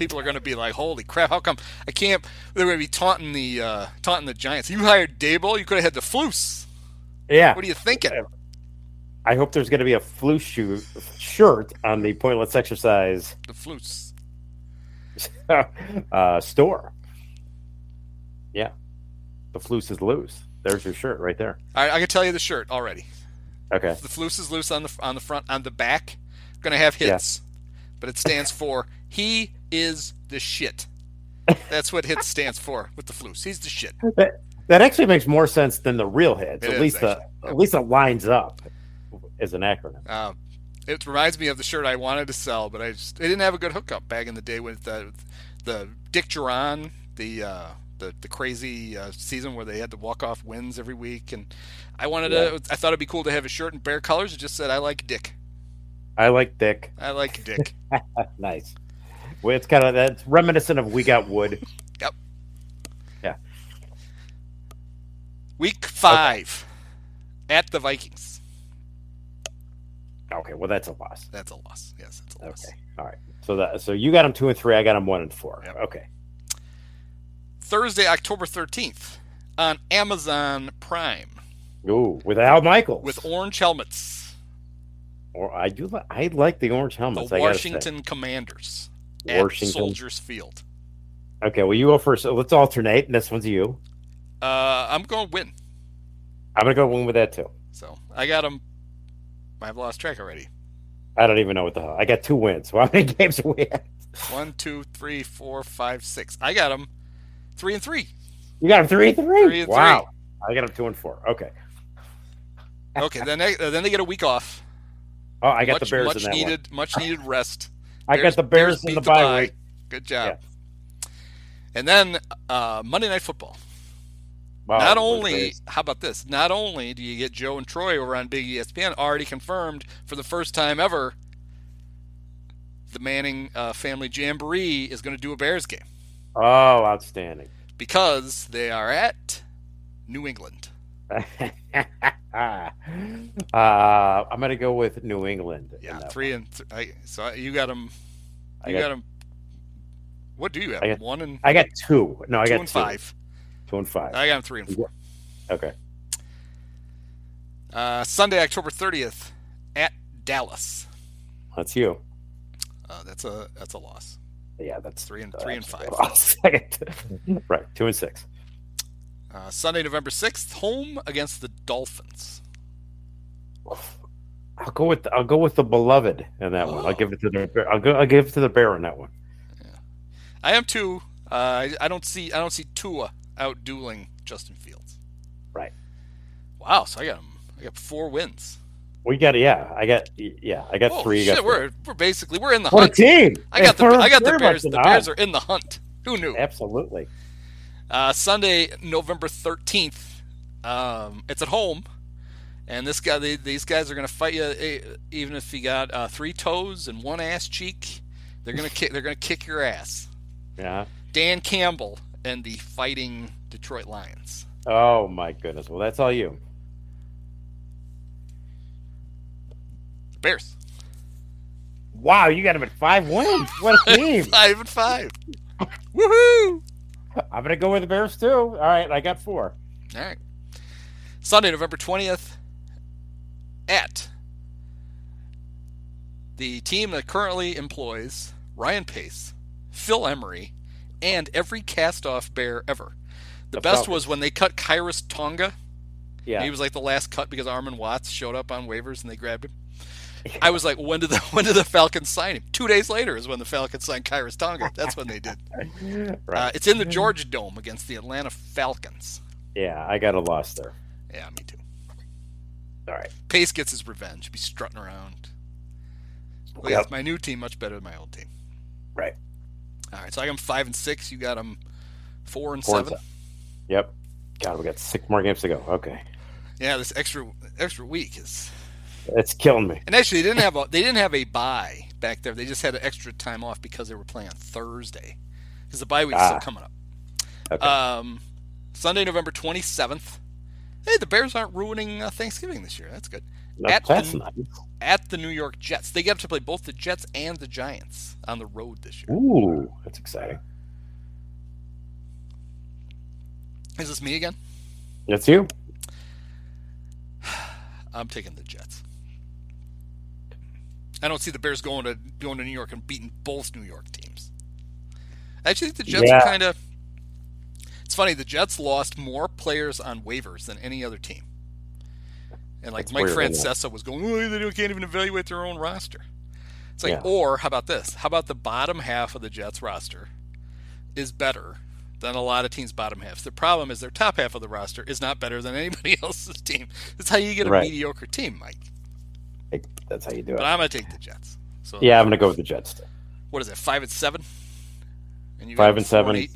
People are going to be like, "Holy crap! How come I can't?" They're going to be taunting the uh, taunting the Giants. You hired Daboll. You could have had the Flus. Yeah. What are you thinking? I hope there's going to be a flus shoe, shirt on the Pointless Exercise The Flus. *laughs* uh, store. Yeah. The flus is loose. There's your shirt right there. Right, I can tell you the shirt already. Okay. The Flus is loose on the on the front on the back. Going to have hits, but it stands for "He is the shit." That's what hits stands for with the Flus. He's the shit. That, that actually makes more sense than the real hits. It at least the actually. at least it lines up as an acronym. Uh, it reminds me of the shirt I wanted to sell, but I just it didn't have a good hookup back in the day with the the Dick Jauron, the uh, the the crazy uh, season where they had the walk off wins every week, and I wanted Yeah. to. I thought it'd be cool to have a shirt in bear colors. It just said I like Dick. I like Dick. I like Dick. *laughs* Nice. Well, it's kind of that's reminiscent of We Got Wood. *laughs* yep. Yeah. Week five at the Vikings. Okay, well that's a loss. That's a loss. Yes, that's a loss. Okay, all right. So that so you got them two and three. I got them one and four. Yep. Okay. Thursday, October thirteenth, on Amazon Prime Ooh, with Al Michaels. with orange helmets. or I do. li- I like the orange the helmets. I. Washington Commanders Washington. Soldiers Field. Okay, well you go first. So let's alternate. And this one's you. Uh, I'm going to win. I'm gonna go win with that too. So I got them. I've lost track already. I don't even know what the hell. I got two wins. *laughs* Well, how many games are we at? One, two, three, four, five, six. I got them three and three. You got them three, three. Three and wow. I got them two and four. Okay. Okay, then they, then they get a week off. Oh, I got much, the Bears much in that needed, much needed rest. I got the Bears, in beat the bye week. Good job. And then uh, Monday Night Football. Wow, Not only, how about this? Not only do you get Joe and Troy over on Big ESPN, already confirmed for the first time ever, the Manning uh, Family Jamboree is going to do a Bears game Oh, outstanding. because they are at New England. *laughs* uh, I'm gonna go with New England. Yeah, three and th- I, so you got them. I You got- got them. What do you have? I got- one and. I got two. No, I two got and two. five. Two and five. I got them three and four. Okay. Uh, Sunday, October thirtieth, at Dallas. That's you. Uh, that's a that's a loss. Yeah, that's Three and three and five. Second. *laughs* right, two and six. Uh, Sunday, November sixth, home against the Dolphins. I'll go with I'll go with the beloved in that one. I'll give it to the Bear- I'll go I'll give it to the bear in that one. I am too. Uh, I, I don't see I don't see Tua out dueling Justin Fields. Right. Wow. So I got him. I got four wins. We got yeah. I got yeah. I got Oh three. shit! got We're we're basically we're in the what hunt. team! I got the We're I got the Bears. The Bears are in the hunt. Who knew? absolutely. Uh, Sunday, November thirteenth. Um, it's at home, and this guy, they, these guys are going to fight you, eh, even if you got uh, three toes and one ass cheek. They're gonna kick. They're gonna kick your ass. Yeah. Dan Campbell and the Fighting Detroit Lions. Oh my goodness. Well, that's all you. Bears. Wow, you got him at five wins. What a *laughs* team! five and five. Woohoo! I'm gonna go with the Bears too. All right, I got four. All right. Sunday, November 20th, at the team that currently employs Ryan Pace, Phil Emery, and every cast-off Bear ever. The, The best Falcons. was when they cut Khyiris Tonga. Yeah, He was like the last cut because Armon Watts showed up on waivers and they grabbed him. I was like, when did the *laughs* when did the Falcons sign him? Two days later is when the Falcons signed Khyiris Tonga. That's when they did. *laughs* right. Uh, it's in the Georgia Dome against the Atlanta Falcons. yeah, I got a loss there. Yeah, me too. All right. Pace gets his revenge. Be strutting around. Well, Yep. yeah, my new team much better than my old team. Right. All right, so I got 'em five and six. You got them four and Four and seven. seven. Yep. God, we got six more games to go. Okay, Yeah, this extra extra week is. It's killing me. And actually, they didn't have a they didn't have a bye back there. They just had an extra time off because they were playing on Thursday because the bye week's still Ah. coming up. Okay. Um, Sunday, November twenty seventh. Hey, the Bears aren't ruining uh, Thanksgiving this year. That's good. No, at that's the- nice. At the New York Jets, they get to play both the Jets and the Giants on the road this year. Ooh, that's exciting. Is this me again? That's you. *sighs* I'm taking the Jets. I don't see the Bears going to going to New York and beating both New York teams. I actually think the Jets Yeah. are kind of. It's funny. The Jets lost more players on waivers than any other team. And like That's Mike weird. Francesa was going, oh, they can't even evaluate their own roster. It's like, Yeah. or how about this? How about the bottom half of the Jets roster is better than a lot of teams' bottom halves. The problem is their top half of the roster is not better than *laughs* anybody else's team. That's how you get a Right. mediocre team, Mike. That's how you do it. But. I'm gonna take the Jets. So Yeah, I'm gonna go with the Jets. Too. what is it? Five and seven. And you Five and seven. eight?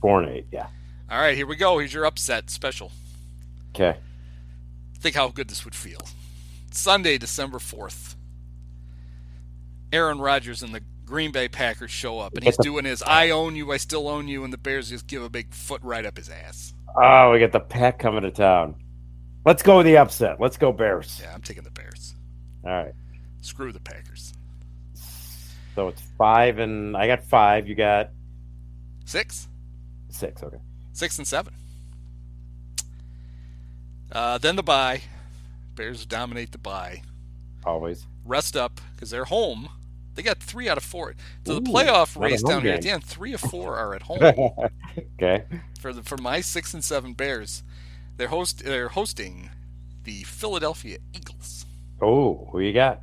Four and eight. Yeah. All right, here we go. Here's your upset special. Okay. Think how good this would feel. Sunday, December fourth. Aaron Rodgers and the Green Bay Packers show up, and he's doing his "I own you, I still own you," and the Bears just give a big foot right up his ass. Oh, we got the pack coming to town. Let's go with the upset. Let's go Bears. Yeah, I'm taking the Bears. All right. Screw the Packers. So it's five and I got five. You got Six, six. Okay. six and seven. Uh, then the bye. Bears dominate the bye. Always. rest up because they're home. They got three out of four. So the playoff race down here at the end, three of four are at home *laughs* okay. for the for my six and seven Bears. They're host they're hosting the Philadelphia Eagles. Oh, who you got?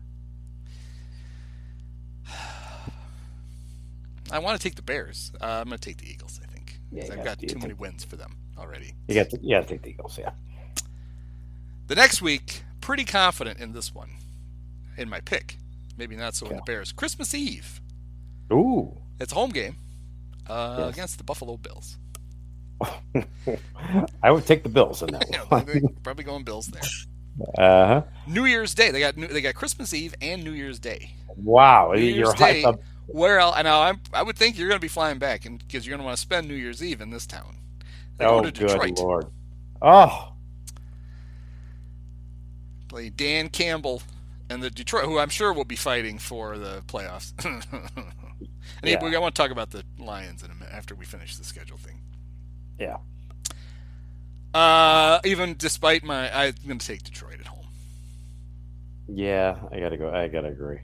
I want to take the Bears. Uh, I'm going to take the Eagles. I think Yeah, I've gotta too many wins for them already. You got. The, yeah, take the Eagles. Yeah. The next week, pretty confident in this one, in my pick. Maybe not so in the Bears. Christmas Eve. Ooh. It's a home game uh, Yes. against the Buffalo Bills. *laughs* I would take the Bills in that *laughs* Yeah, one. probably going Bills there. *laughs* Uh huh. New Year's Day. They got New- they got Christmas Eve and New Year's Day. Wow, New you're Year's Day. up. Where else? I know. I'm, I would think you're going to be flying back, and because you're going to want to spend New Year's Eve in this town. They Oh, go to good lord. Oh, Play Dan Campbell and the Detroit, who I'm sure will be fighting for the playoffs. *laughs* and Yeah. I want to talk about the Lions in a minute after we finish the schedule thing. yeah. Uh, even despite my, I'm going to take Detroit at home. Yeah, I gotta go. I gotta agree.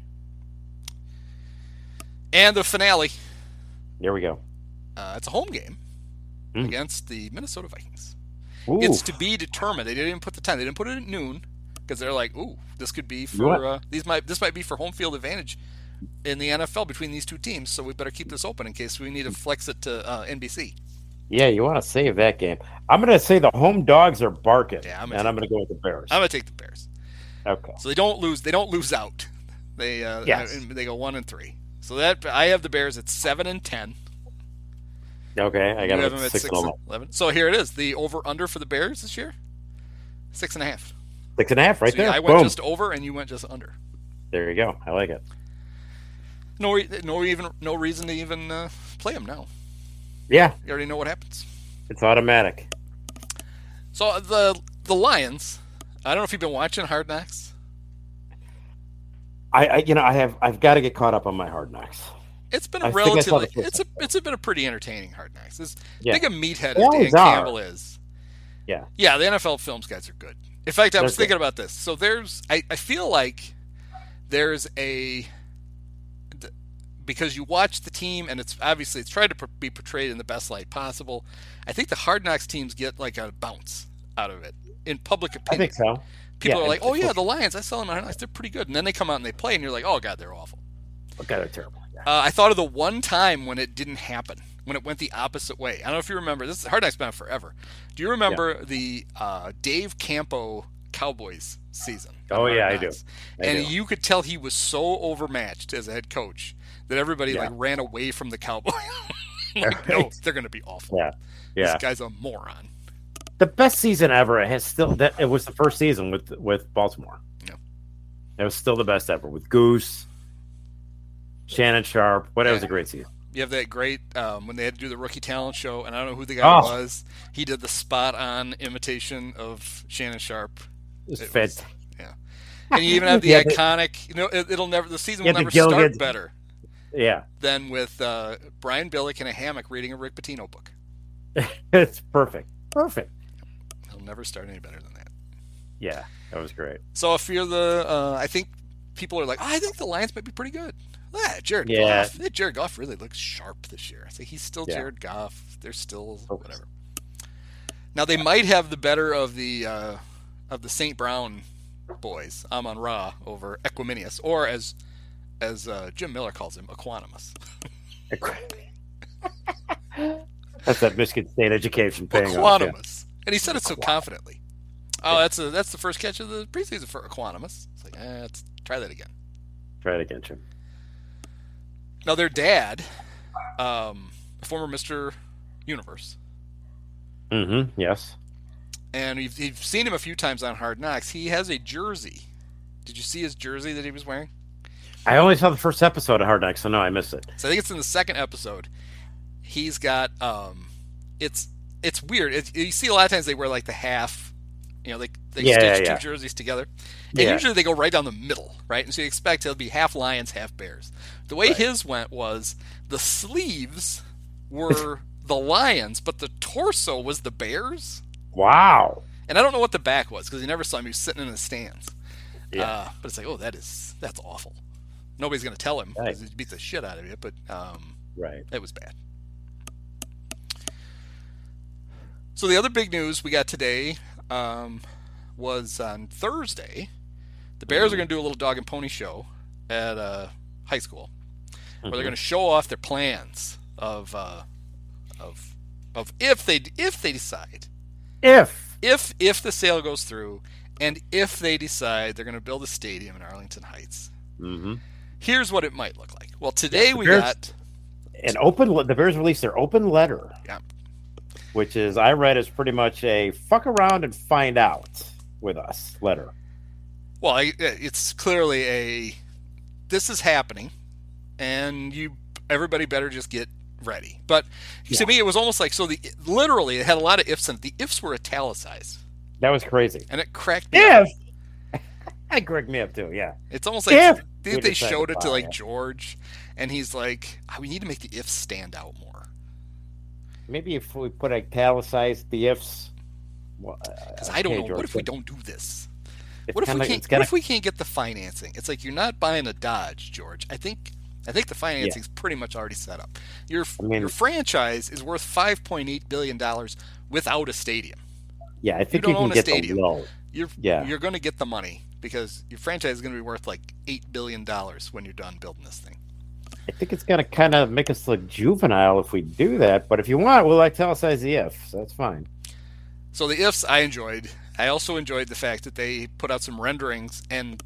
And the finale. There we go. Uh, it's a home game Hmm. against the Minnesota Vikings. Ooh, It's to be determined. They didn't even put the time. They didn't put it at noon because they're like, "Ooh, this could be for uh, these might this might be for home field advantage in the NFL between these two teams. So we better keep this open in case we need to flex it to uh, NBC." Yeah, you want to save that game. I'm gonna say the home dogs are barking, Yeah, I'm gonna and I'm gonna go with the Bears. I'm gonna take the Bears, okay. so they don't lose. They don't lose out. They uh, Yes. and they go one and three. So that I have the Bears at seven and ten. Okay, I got it them at six, and and 11. So here it is. The over under for the Bears this year, six and a half. Six and a half, right so there. I went Boom. just over, and you went just under. There you go. I like it. No, no, even no reason to even uh, play them now. Yeah, You already know what happens. it's automatic. So the the Lions. I don't know if you've been watching Hard Knocks. I, I you know I have I've got to get caught up on my Hard Knocks. It's been a think I relatively it's a it's been a pretty entertaining Hard Knocks. As Yeah. big a meathead as Dan are. Campbell is. Yeah. Yeah, the NFL films guys are good. In fact, I was They're thinking about this. So there's I, I feel like there's a because you watch the team and it's obviously it's tried to be portrayed in the best light possible. I think the Hard Knocks teams get like a bounce out of it in public I opinion. think so. People Yeah, are like, "Oh yeah, the Lions. I saw them on Hard Knocks. They're pretty good." And then they come out and they play, and you're like, "Oh god, they're awful." Okay, they're terrible. Yeah. Uh, I thought of the one time when it didn't happen, when it went the opposite way. I don't know if you remember. This is Hard Knocks been out forever. Do you remember the uh, Dave Campo Cowboys season? Oh, yeah, I do. I and do. you could tell he was so overmatched as a head coach that everybody Yeah. like ran away from the cowboy. *laughs* like, no, they're going to be awful. Yeah. Yeah. This guy's a moron. the best season ever has still that it was the first season with with Baltimore. Yeah. It was still the best ever with Goose, Shannon Sharpe. What it was a great season. You have that great um, when they had to do the rookie talent show, and I don't know who the guy Oh. was. He did the spot on imitation of Shannon Sharpe. It was It was- yeah. And you even have *laughs* the Yeah, iconic. You know, it, it'll never. The season Yeah, will never start better Yeah, than with uh, Brian Billick in a hammock reading a Rick Pitino book. *laughs* it's perfect. Perfect. He'll never start any better than that. Yeah, that was great. So if you're the, uh, I think people are like, oh, I think the Lions might be pretty good. Ah, Jared Yeah. Goff. Jared Goff really looks sharp this year. I think he's still Yeah. Jared Goff. They're still Focus. whatever. Now they might have the better of the uh, of the St. Brown boys, Amon Ra over Equanimeous, or as as uh, Jim Miller calls him, Equanimous. *laughs* That's that Michigan State education paying off. yeah. And he said it so confidently. Oh, that's a, that's the first catch of the preseason for Equanimous. It's like, eh, let's try that again. Try it again, Jim. Now their dad, um, former Mister Universe, Mm-hmm. Yes. and you've, you've seen him a few times on Hard Knocks. He has a jersey. Did you see his jersey that he was wearing? I only saw the first episode of Hard Knocks, so no, I missed it. So I think it's in the second episode. He's got um, it's it's weird. It's, you see a lot of times they wear like the half, you know, they they Yeah, stitch yeah. two jerseys together, and Yeah. usually they go right down the middle, right? And so you expect it'll be half Lions, half Bears. The way his went was the sleeves *laughs* were the Lions, but the torso was the Bears. Wow. And I don't know what the back was because you never saw him. He was sitting in the stands. Yeah. Uh, but it's like, oh, that is that's awful. Nobody's gonna tell him Right. because he beat the shit out of you. But um, Right. it was bad. So the other big news we got today um, was on Thursday. The Bears are going to do a little dog and pony show at uh, high school, where they're going to show off their plans of uh, of of if they if they decide If if if the sale goes through and if they decide they're going to build a stadium in Arlington Heights. mm-hmm. Here's what it might look like. Well, today Yeah, we Bears- got an open, the Bears released their open letter, yeah. which is I read as pretty much a fuck around and find out with us letter. Well, I, uh, it's clearly a this is happening, and you everybody better just get ready. But to Yeah. me, it was almost like so the literally it had a lot of ifs in it. The ifs were italicized, That was crazy. and it cracked me up. That cracked me up too. Yeah. It's almost like If they, they showed it to like it. George, and he's like, "Ah, "We need to make the ifs stand out more." Maybe if we put italicized the ifs. Because Because I don't know. what if we don't do this? What if we kinda- can't? kinda- What if we can't get the financing? It's like you're not buying a Dodge, George. I think. I think the financing's pretty much already set up. Your I mean- your franchise is worth 5.8 billion dollars without a stadium. yeah, I think don't you can own a get stadium. You're Yeah. you're going to get the money because your franchise is going to be worth like eight billion dollars when you're done building this thing. I think it's gonna kind of make us look juvenile if we do that. But if you want, we'll italicize the ifs. That's fine. So the ifs I enjoyed. I also enjoyed the fact that they put out some renderings. And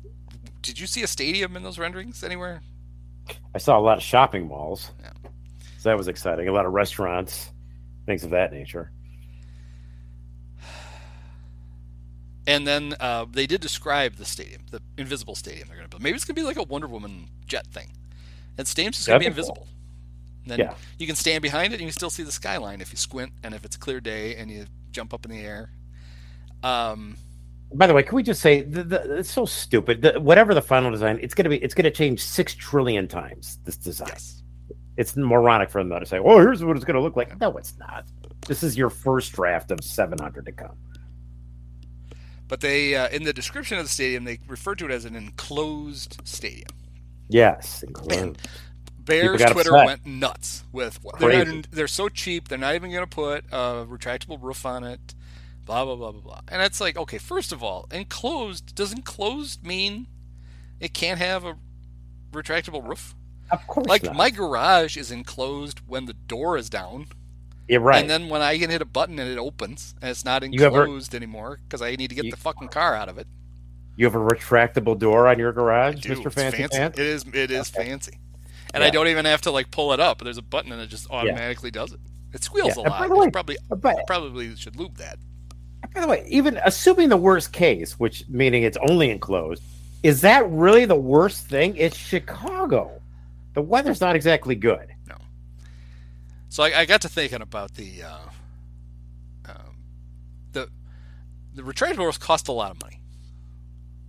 did you see a stadium in those renderings anywhere? I saw a lot of shopping malls, Yeah. so that was exciting. A lot of restaurants, things of that nature. And then uh, they did describe the stadium, the invisible stadium they're going to build. Maybe it's going to be like a Wonder Woman jet thing. And stadium's just going to be cool. invisible. And then Yeah. you can stand behind it and you can still see the skyline if you squint and if it's a clear day and you jump up in the air. Um, By the way, can we just say the, the, it's so stupid? The, whatever the final design, it's gonna be. It's gonna change six trillion times. This design. Yes. It's moronic for them though to say, "Oh, here's what it's gonna look like." No, it's not. This is your first draft of seven hundred to come. But they, uh, in the description of the stadium, they refer to it as an enclosed stadium. Yes, And *clears throat* Bears Twitter upset. went nuts with they're, not, they're so cheap. They're not even going to put a retractable roof on it. Blah blah blah blah blah. And it's like, okay, first of all, enclosed does enclosed mean it can't have a retractable roof? of course. Like not. my garage is enclosed when the door is down, yeah, right. and then when I can hit a button and it opens, and it's not ever- enclosed anymore because I need to get You- the fucking car out of it. you have a retractable door on your garage, Mister it's Fancy Pants. It is. It is Okay. fancy, and I don't even have to like pull it up. There's a button and it just automatically does it. It squeals Yeah, a lot. by the It's way- probably uh, But probably should lube that. by the way, even assuming the worst case, which meaning it's only enclosed, is that really the worst thing? It's Chicago. The weather's not exactly good. So I, I got to thinking about the uh, um, the the retractable roofs cost a lot of money.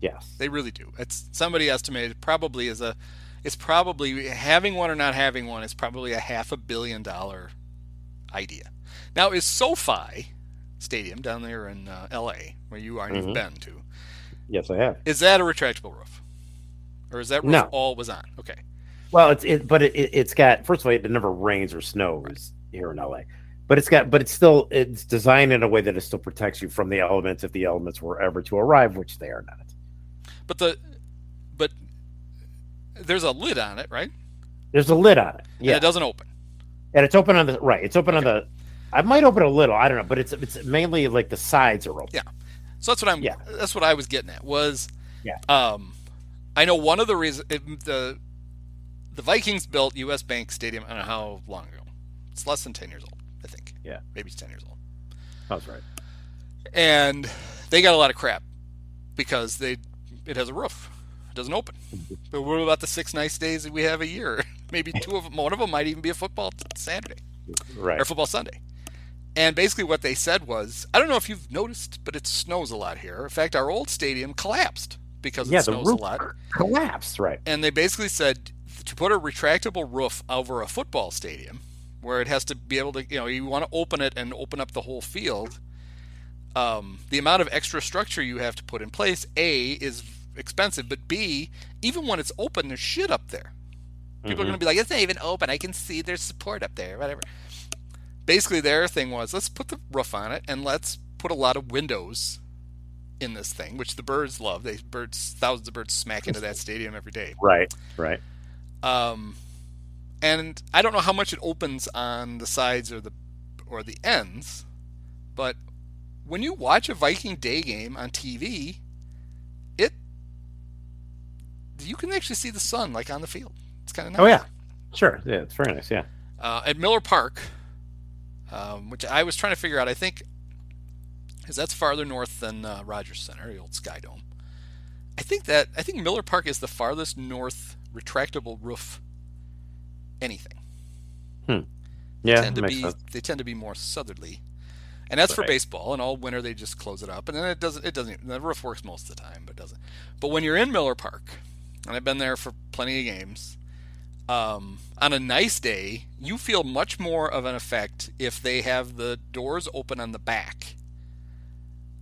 Yes. They really do. It's somebody estimated probably is a it's probably having one or not having one is probably a half a billion dollar idea. Now is SoFi Stadium down there in uh, L.A. where you are and Mhm. you've been to Yes, I have. is that a retractable roof or is that roof No. all was on? Okay, Well, it's it, but it, it it's got first of all, it never rains or snows here in LA, but it's got but it's still it's designed in a way that it still protects you from the elements if the elements were ever to arrive, which they are not. but the but there's a lid on it, right? There's a lid on it, And yeah, it doesn't open. and it's open on the right. It's open on the. I might open a little. I don't know, but it's it's mainly like the sides are open. Yeah. So that's what I'm. Yeah. That's what I was getting at. Was Yeah. Um, I know one of the reasons the the Vikings built U.S. Bank Stadium. I don't know how long ago. It's less than ten years old, I think. Yeah. Maybe it's ten years old. That's right. And they got a lot of crap because they it has a roof. It doesn't open. Mm-hmm. But what about the six nice days that we have a year? *laughs* Maybe two of them. One of them might even be a football Saturday Right. or football Sunday. And basically, what they said was, I don't know if you've noticed, but it snows a lot here. In fact, our old stadium collapsed because it Yeah, the snows a lot. collapsed. Right. And they basically said to put a retractable roof over a football stadium, where it has to be able to, you know, you want to open it and open up the whole field. Um, the amount of extra structure you have to put in place, A, is expensive, but B, even when it's open, there's shit up there. People are Mhm. going to be like, it's not even open. I can see there's support up there, whatever. Basically, their thing was, let's put the roof on it and let's put a lot of windows in this thing, which the birds love. They birds, thousands of birds smack into that stadium every day. Right. Right. Um, and I don't know how much it opens on the sides or the or the ends, but when you watch a Viking day game on TV, it you can actually see the sun like on the field. It's kind of nice. Oh yeah. Sure. Yeah. It's very nice. Yeah. uh, at Miller Park, um, which I was trying to figure out. I think because that's farther north than uh, Rogers Center, the old Sky Dome. I think that I think Miller Park is the farthest north retractable roof anything. Yeah. tend to be sense. they tend to be more southerly, and that's for baseball. And all winter they just close it up, and then it doesn't. It doesn't. The roof works most of the time, but it doesn't. But when you're in Miller Park, and I've been there for plenty of games, um, on a nice day, you feel much more of an effect if they have the doors open on the back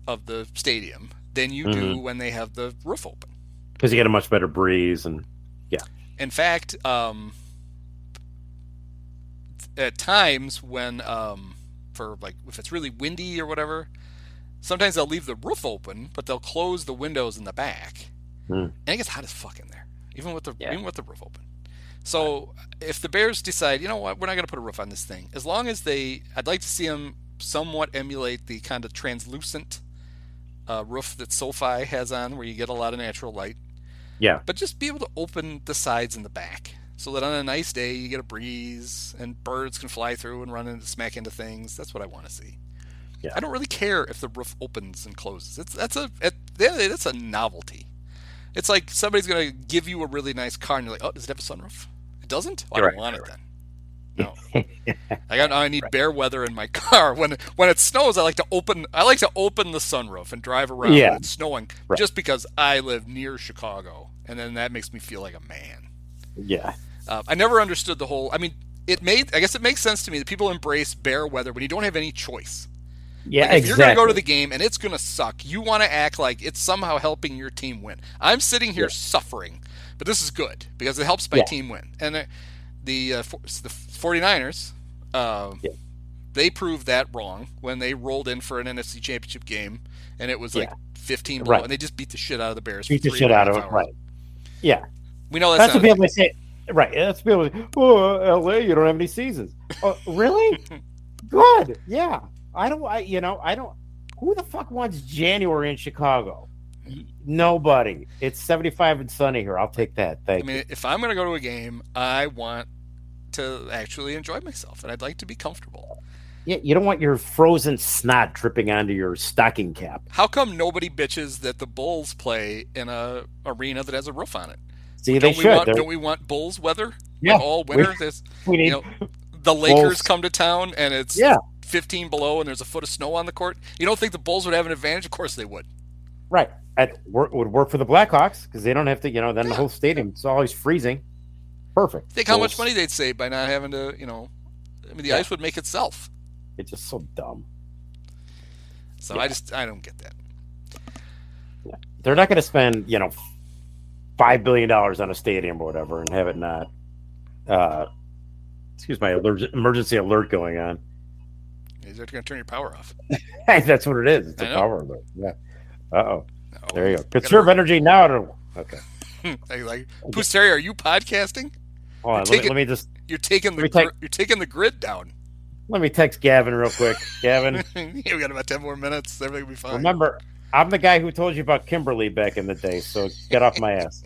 of the stadium than you Mm-hmm. do when they have the roof open. because you get a much better breeze and In fact, um, at times when, um, for like if it's really windy or whatever, sometimes they'll leave the roof open, but they'll close the windows in the back, Hmm. and it gets hot as fuck in there, even with the Yeah. even with the roof open. So if the Bears decide, you know what, we're not going to put a roof on this thing, as long as they, I'd like to see them somewhat emulate the kind of translucent uh, roof that SoFi has on, where you get a lot of natural light yeah. but just be able to open the sides and the back so that on a nice day you get a breeze and birds can fly through and run into smack into things. That's what I want to see. Yeah. I don't really care if the roof opens and closes. It's that's a at the end of the day, that's a novelty. It's like somebody's gonna give you a really nice car and you're like, oh, does it have a sunroof? It doesn't. Oh, I don't want it right. then. No. *laughs* I got. I need bear weather in my *laughs* car. When when it snows, I like to open. I like to open the sunroof and drive around Yeah. when it's snowing, Right. just because I live near Chicago, and then that makes me feel like a man. Yeah. Uh, I never understood the whole. I mean, it made. I guess it makes sense to me that people embrace bear weather when you don't have any choice. Yeah, Like, if exactly. you're going to go to the game and it's going to suck, you want to act like it's somehow helping your team win. I'm sitting here Yeah. suffering, but this is good because it helps my Yeah. team win. And uh, the uh, for- the 49ers, uh, Yeah. they proved that wrong when they rolled in for an NFC Championship game and it was like Yeah. 15 below, Right. and they just beat the shit out of the Bears. beat the shit out of it. Right. Yeah. We know that's, That's what people say. Right. That's people. Say, oh, LA, you don't have any seasons. Oh, really? *laughs* Good. Yeah. I don't. I you know I don't. Who the fuck wants January in Chicago? Nobody. It's seventy five and sunny here. I'll take that. I Thank mean, you. if I'm going to go to a game, I want to actually enjoy myself, and I'd like to be comfortable. Yeah, you don't want your frozen snot dripping onto your stocking cap. How come nobody bitches that the Bulls play in a arena that has a roof on it? See, they don't we should. want don't we want Bulls weather? Yeah, like all we- winter. This *laughs* we need. you know, the Lakers Bulls. come to town and it's Yeah. 15 below and there's a foot of snow on the court. You don't think the Bulls would have an advantage? Of course they would. Right. It work, would work for the Blackhawks because they don't have to, you know, then the whole stadium is always freezing. Perfect. Think how much money they'd save by not having to, you know. I mean, the Yeah. ice would make itself. It's just so dumb. So Yeah. I just I don't get that. They're not going to spend, you know, five billion dollars on a stadium or whatever and have it not. Uh, excuse my allerg- emergency alert going on. Is that going to turn your power off. *laughs* That's what it is. It's a I know. power alert. Yeah. Uh oh. There you go. Conserve energy now. To... Okay. *laughs* like, Terry, are you podcasting? Hold on. Let me, let me just You're taking the take- you're taking the grid down. let me text Gavin real quick. *laughs* Gavin, *laughs* yeah, we got about ten more minutes. Everything will be fine. remember, I'm the guy who told you about Kimberly back in the day. So get off my ass.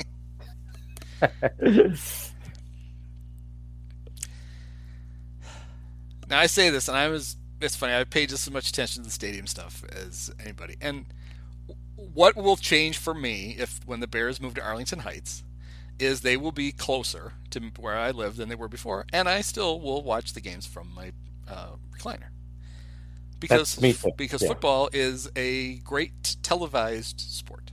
Now I say this, and I was. It's funny. I paid just as much attention to the stadium stuff as anybody. And what will change for me if when the Bears move to Arlington Heights is they will be closer to where I live than they were before, and I still will watch the games from my uh, recliner because because yeah. football is a great televised sport.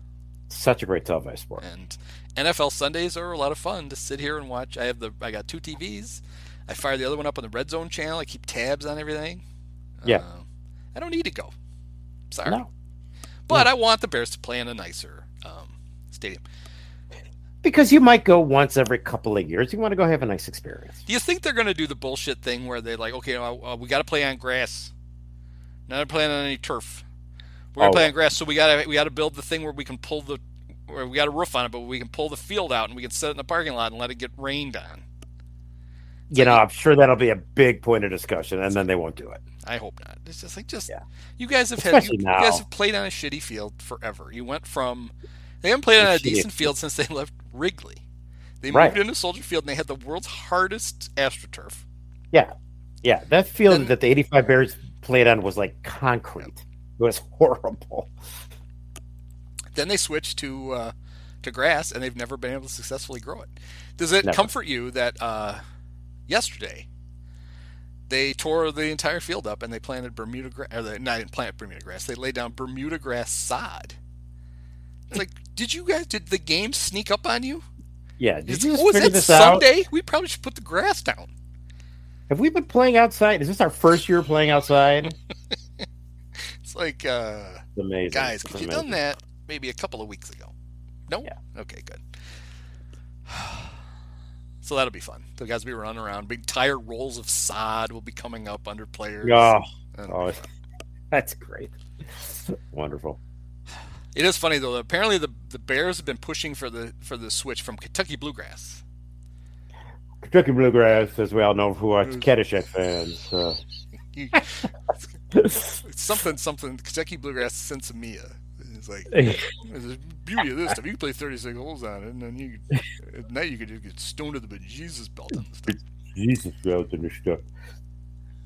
Such a great televised sport. And NFL Sundays are a lot of fun to sit here and watch. I have the I got two TVs. I fire the other one up on the Red Zone channel. I keep tabs on everything. Yeah. Uh, I don't need to go. Sorry. No, But I want the Bears to play in a nicer um, stadium. because you might go once every couple of years. You want to go have a nice experience. Do you think they're going to do the bullshit thing where they're like, okay, uh, uh, we got to play on grass, not playing on any turf. We're gonna Oh. play on grass, so we got to we got to build the thing where we can pull the, where we got a roof on it, but we can pull the field out and we can set it in the parking lot and let it get rained on. You know, I'm sure that'll be a big point of discussion, and then they won't do it. I hope not. It's just like just Yeah. you guys have had you, you guys have played on a shitty field forever. You went from they haven't played on a Shitty decent field since they left Wrigley. They moved Right. into Soldier Field and they had the world's hardest astroturf. Yeah, yeah. That field Then- that the '85 Bears played on was like concrete. It was horrible. Then they switched to uh, to grass and they've never been able to successfully grow it. Does it Never. comfort you that uh, yesterday they tore the entire field up and they planted Bermuda grass? Or they not didn't plant Bermuda grass. They laid down Bermuda grass sod. It's like, did you guys? Did the game sneak up on you? Yeah. Did Is, you just oh, is that this out? Sunday? We probably should put the grass down. Have we been playing outside? Is this our first year playing outside? *laughs* It's like, uh, It's amazing. guys, It's could you done that maybe a couple of weeks ago? No. Yeah. Okay, good. *sighs* So that'll be fun. The guys will be running around. Big tire rolls of sod will be coming up under players. Oh, oh, that's great. Wonderful. It is funny though. Apparently, the the Bears have been pushing for the for the switch from Kentucky bluegrass. Kentucky Bluegrass, as we all know, who are. Caddyshack fans. Uh, *laughs* *laughs* something something Kentucky bluegrass sinsemilla. It's like *laughs* the beauty of this stuff. You can play 36 holes on it, and then you at night you could just get stoned to the bejesus belt on the stuff. Jesus, out in the stuff.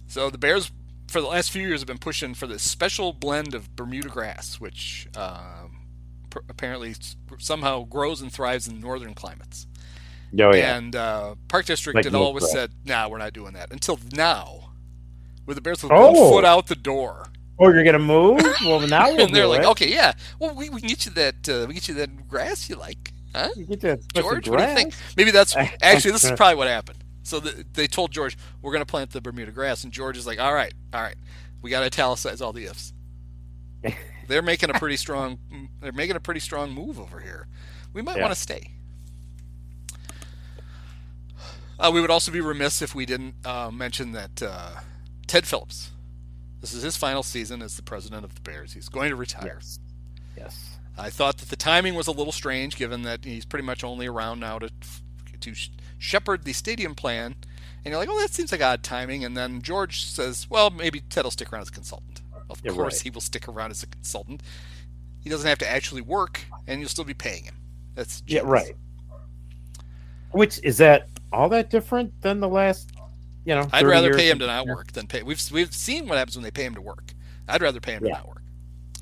So the Bears, for the last few years, have been pushing for this special blend of Bermuda grass, which um, pr- apparently somehow grows and thrives in northern climates. Oh yeah. And uh, Park District Like had always threat. said, "Nah, we're not doing that." Until now, where the Bears were Oh. one foot out the door, oh, you're gonna move? Well, now *laughs* we'll and they're like, it. "Okay, yeah, well, we, we can get you that. Uh, we get you that grass you like, huh?" You get that George, what do you think? Maybe that's *laughs* actually this is probably what happened. So the, they told George, "We're going to plant the Bermuda grass," and George is like, "All right, all right, we got to italicize all the ifs." *laughs* They're making a pretty strong. They're making a pretty strong move over here. We might Yeah. want to stay. Uh, we would also be remiss if we didn't uh, mention that uh, Ted Phillips. This is his final season as the president of the Bears. He's going to retire. Yes. Yes. I thought that the timing was a little strange, given that he's pretty much only around now to to shepherd the stadium plan. And you're like, oh, that seems like odd timing. And then George says, well, maybe Ted will stick around as a consultant. Of course, right. he will stick around as a consultant. He doesn't have to actually work, and you'll still be paying him. That's Yeah. Right. Which is that all that different than the last? You know, I'd rather pay him to not work than pay. We've we've seen what happens when they pay him to work. I'd rather pay him Yeah. to not work.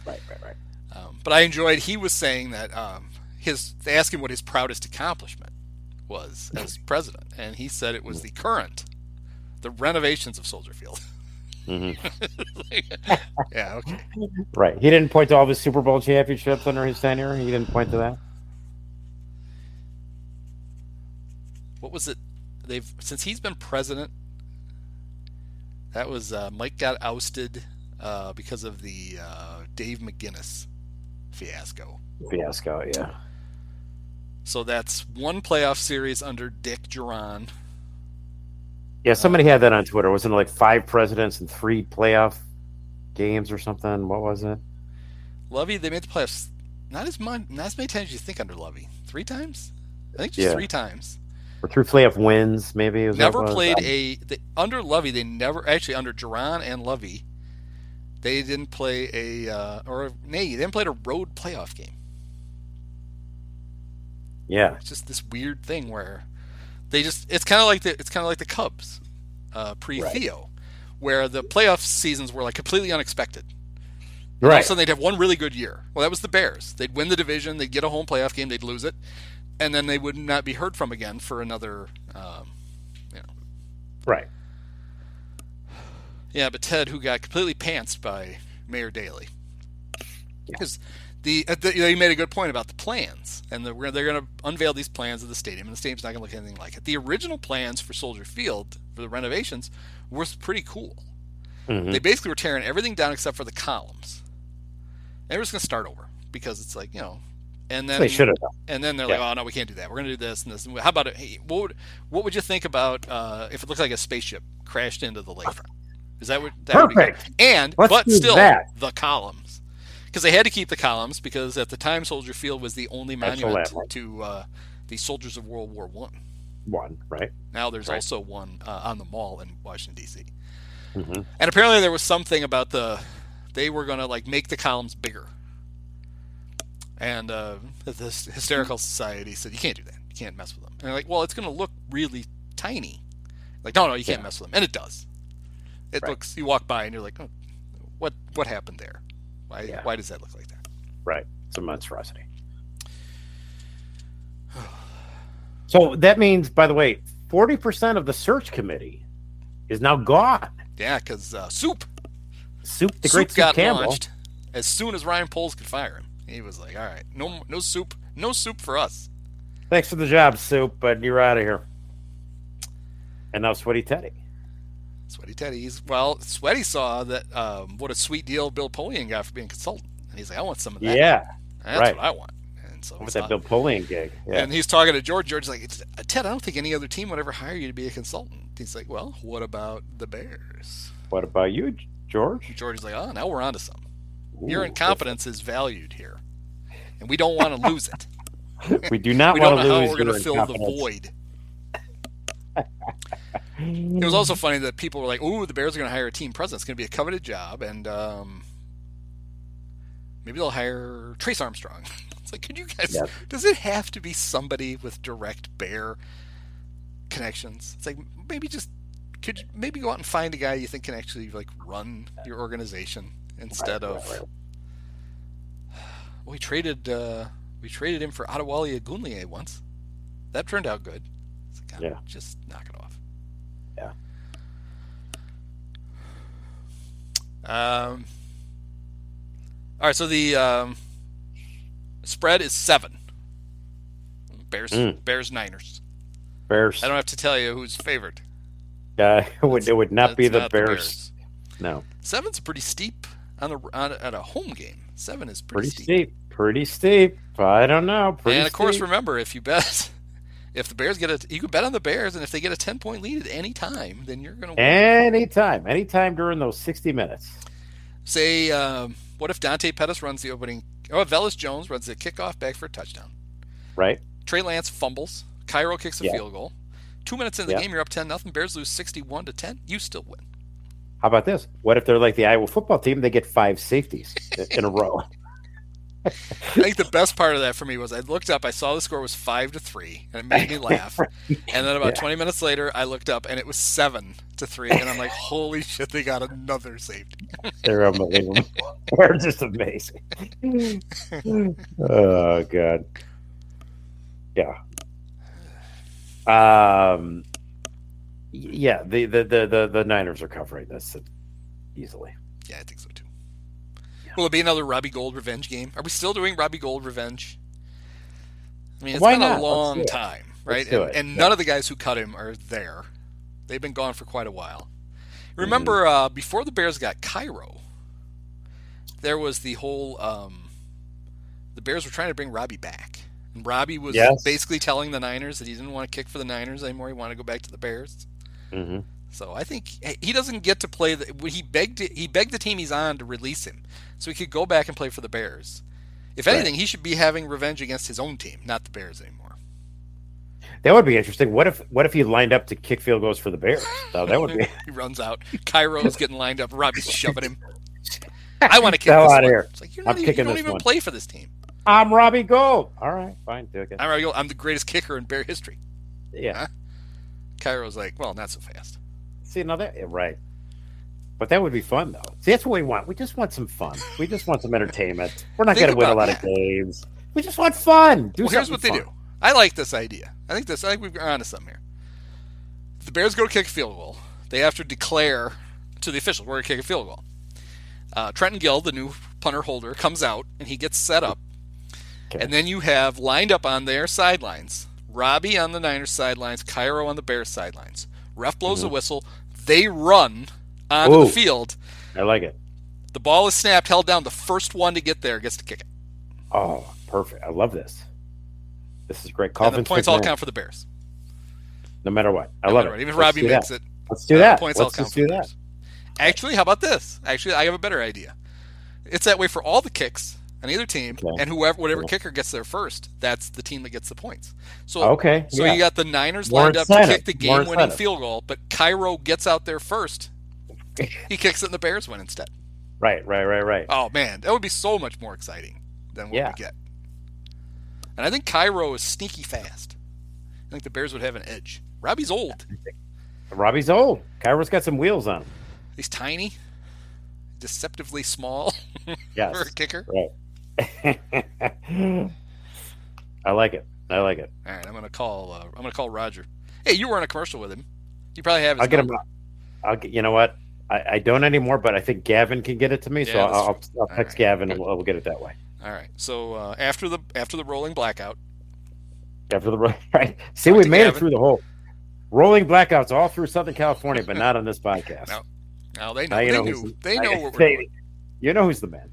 Right. Right. Right. Um, but I enjoyed. He was saying that um, his. They asked him what his proudest accomplishment was as *laughs* president, and he said it was the current, the renovations of Soldier Field. Mhm. *laughs* yeah. Okay. Right. He didn't point to all of his Super Bowl championships under his tenure. He didn't point to that. What was it? They've since he's been president. That was uh, Mike got ousted uh, because of the uh, Dave McGinnis fiasco. Fiasco. Yeah. So that's one playoff series under Dick Jauron. Yeah. Somebody had that on Twitter. Wasn't it like five presidents and three playoff games or something? What was it? Lovie, they made the playoffs not as much, not as many times as you think under Lovie. Three times, I think just Yeah. three times. Or three playoff wins? Maybe. That Never was? played Um, a they, under Lovie. They never actually under Jauron and Lovie. They didn't play a uh, or nay, they didn't play a road playoff game. Yeah. It's just this weird thing where they just it's kind of like the it's kind of like the Cubs uh, pre Theo, where the playoff seasons were like completely unexpected. And All of a sudden, they'd have one really good year. Well, that was the Bears. They'd win the division, they'd get a home playoff game, they'd lose it, and then they would not be heard from again for another. Um, you know, Right. yeah, but Ted, who got completely pantsed by Mayor Daley, because the, uh, the you know, you made a good point about the plans, and the, they're going to unveil these plans of the stadium, and the stadium's not going to look anything like it. The original plans for Soldier Field for the renovations were pretty cool. Mhm. They basically were tearing everything down except for the columns. And they were just going to start over because it's like you know, and then they should have. And then they're Yeah. like, oh no, we can't do that. We're going to do this and this. And how about it? Hey, what would what would you think about uh, if it looked like a spaceship crashed into the lakefront? Is that what that would be good? Perfect. And Let's but still that. the columns because they had to keep the columns because at the time Soldier Field was the only monument to uh, the soldiers of World War One. One. Right. Now there's Right. also one uh, on the mall in Washington D.C. Mhm. And apparently there was something about the they were going to like make the columns bigger. And uh, *laughs* this hysterical society said you can't do that. You can't mess with them. And they're like, well, it's going to look really tiny. Like, no, no, you can't Yeah. mess with them, and it does. It Right. looks. You walk by and you're like, oh, what what happened there? Why Yeah. why does that look like that? Right. It's a monstrosity. *sighs* So that means, by the way, forty percent of the search committee is now gone. Yeah, because uh, Soup Soup, the Soup great Soup got Campbell. launched as soon as Ryan Poles could fire him. He was like, all right, no no soup, no soup for us. Thanks for the job, Soup, but you're out of here. And now Sweaty Teddy. Sweaty Teddy. He's well, Sweaty saw that um, what a sweet deal Bill Polian got for being a consultant, and he's like, I want some of that. Yeah, that's right. what I want. And so with that Bill Polian gig. Yeah. and he's talking to George. George's like, uh, Ted, I don't think any other team would ever hire you to be a consultant. He's like, well, what about the Bears? what about you, George? George is like, oh, now we're onto something. Your incompetence is valued here, and we don't want to *laughs* lose it. We do not want to lose it. we want don't to know how lose we're going to fill the void. It was also funny that people were like, "Ooh, the Bears are going to hire a team president. It's going to be a coveted job, and um, maybe they'll hire Trace Armstrong." *laughs* It's like, could you guys? Yes. Does it have to be somebody with direct Bear connections? It's like maybe just could you maybe go out and find a guy you think can actually like run your organization instead Right, of. right, right. Well, we traded uh, we traded him for Adewale Ogunleye once. That turned out good. It's like, Yeah. Just knock it off. Yeah. Um. All right, so the um, spread is seven. Bears, Mm. Bears, Niners. Bears. I don't have to tell you who's favored. Uh, *laughs* it would it would not be It's the not Bears. No, Seven's pretty steep on the on at a home game. Seven is pretty, pretty steep. Pretty steep. I don't know. Pretty and of course, steep. remember if you bet, *laughs* if the Bears get a, you can bet on the Bears, and if they get a ten point lead at any time, then you're going to win. anytime, anytime during those sixty minutes. Say, um, what if Dante Pettis runs the opening? Oh, Velus Jones runs the kickoff back for a touchdown. Right. Trey Lance fumbles. Cairo kicks a Yeah. field goal. Two minutes in the Yeah. game, you're up ten nothing. Bears lose sixty one to ten. You still win. How about this? What if they're like the Iowa football team? They get five safeties in a row. *laughs* *laughs* I think the best part of that for me was I looked up, I saw the score was five to three, and it made me *laughs* laugh. And then about Yeah. 20 minutes later, I looked up and it was seven to three, and I'm like, holy shit, they got another safety. They're unbelievable. They're just amazing. oh god. Yeah. Um. Yeah, the the the the, the Niners are covering this easily. Yeah, I think so too. Will it be another Robbie Gould revenge game? Are we still doing Robbie Gould revenge? I mean, it's Why been not? a long time, right? And and Yeah. none of the guys who cut him are there. They've been gone for quite a while. Remember, Mm-hmm. uh, before the Bears got Cairo, there was the whole. Um, the Bears were trying to bring Robbie back. And Robbie was Yes. basically telling the Niners that he didn't want to kick for the Niners anymore. He wanted to go back to the Bears. Hmm So I think he doesn't get to play. The, he begged he begged the team he's on to release him, so he could go back and play for the Bears. If Right. anything, he should be having revenge against his own team, not the Bears anymore. That would be interesting. What if what if he lined up to kick field goals for the Bears? So that would be *laughs* he runs out. Cairo's getting lined up. Robbie's *laughs* shoving him. I want to kick outta one. here. It's like you're I'm not even, you don't even one. play for this team. I'm Robbie Gould. All right, fine, take it. I'm Robbie Gould. I'm the greatest kicker in Bear history. Yeah. Cairo's like, well, not so fast. See, now that right. But that would be fun, though. See, that's what we want. We just want some fun. We just want some entertainment. We're not going to win a lot of games. We just want fun. Do well, here's what something they fun. do. I like this idea. I think this. I think we're onto something here. The Bears go to kick a field goal, they have to declare to the officials we're going to kick a field goal. Uh, Trenton Gill, the new punter holder, comes out and he gets set up, Okay. and then you have lined up on their sidelines Robbie on the Niners sidelines, Cairo on the Bears sidelines. Ref blows the whistle. They run onto Mm-hmm. Ooh. the field. I like it. The ball is snapped, held down. The first one to get there gets to kick it. Oh, perfect. I love this. This is great. And Coffin the points all count for the Bears. No matter what. I No love it. what. Even if Robbie makes that. it, Let's do Uh, that. Points all Let's count just for do that. Bears. Actually, how about this? Actually, I have a better idea. It's that way for all the kicks on either team, Okay. and whoever, whatever Cool. kicker gets there first, that's the team that gets the points. So, Okay. so yeah. you got the Niners More lined up to kick the game-winning field goal, but Cairo gets out there first. *laughs* He kicks it, and the Bears win instead. Right, right, right, right. Oh man, that would be so much more exciting than what Yeah. we get. And I think Cairo is sneaky fast. I think the Bears would have an edge. Robbie's old. Robbie's old. Cairo's got some wheels on him. He's tiny, deceptively small *laughs* Yes. for a kicker. Right. I like it. I like it. All right, I'm gonna call. Uh, I'm gonna call Roger. Hey, you were in a commercial with him. You probably have his I'll get him. I'll get. You know what? I, I don't anymore, but I think Gavin can get it to me, so Yeah, that's I'll, I'll. I'll text right. Gavin and we'll, we'll get it that way. All right. So uh, after the after the rolling blackout, After the *laughs* right. See, we made it through the whole rolling blackouts all through Southern California, but *laughs* not on this podcast. No, now they know. Now you they know knew. They know you- what we're they- doing. You know who's the man.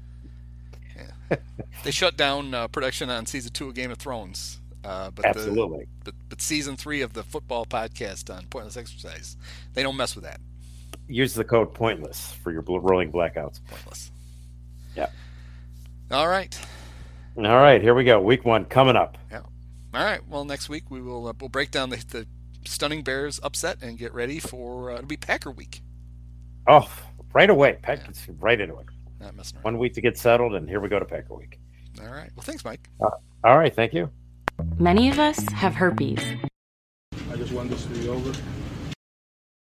They shut down uh, production on season two of Game of Thrones. Uh, but The, but, but season three of the football podcast on Pointless Exercise, they don't mess with that. Use the code pointless for your rolling blackouts. Pointless. Yeah. All right. All right, here we go. Week one coming up. Yeah. All right. Well, next week we will uh, we'll break down the, the stunning Bears upset and get ready for uh, it'll be Packer week. Oh, right away. Pack right into it. Not messing around. One week to get settled, and here we go to Packer Week. All right. Well, thanks, Mike. Uh, all right, thank you. Many of us have herpes. I just want this to be over.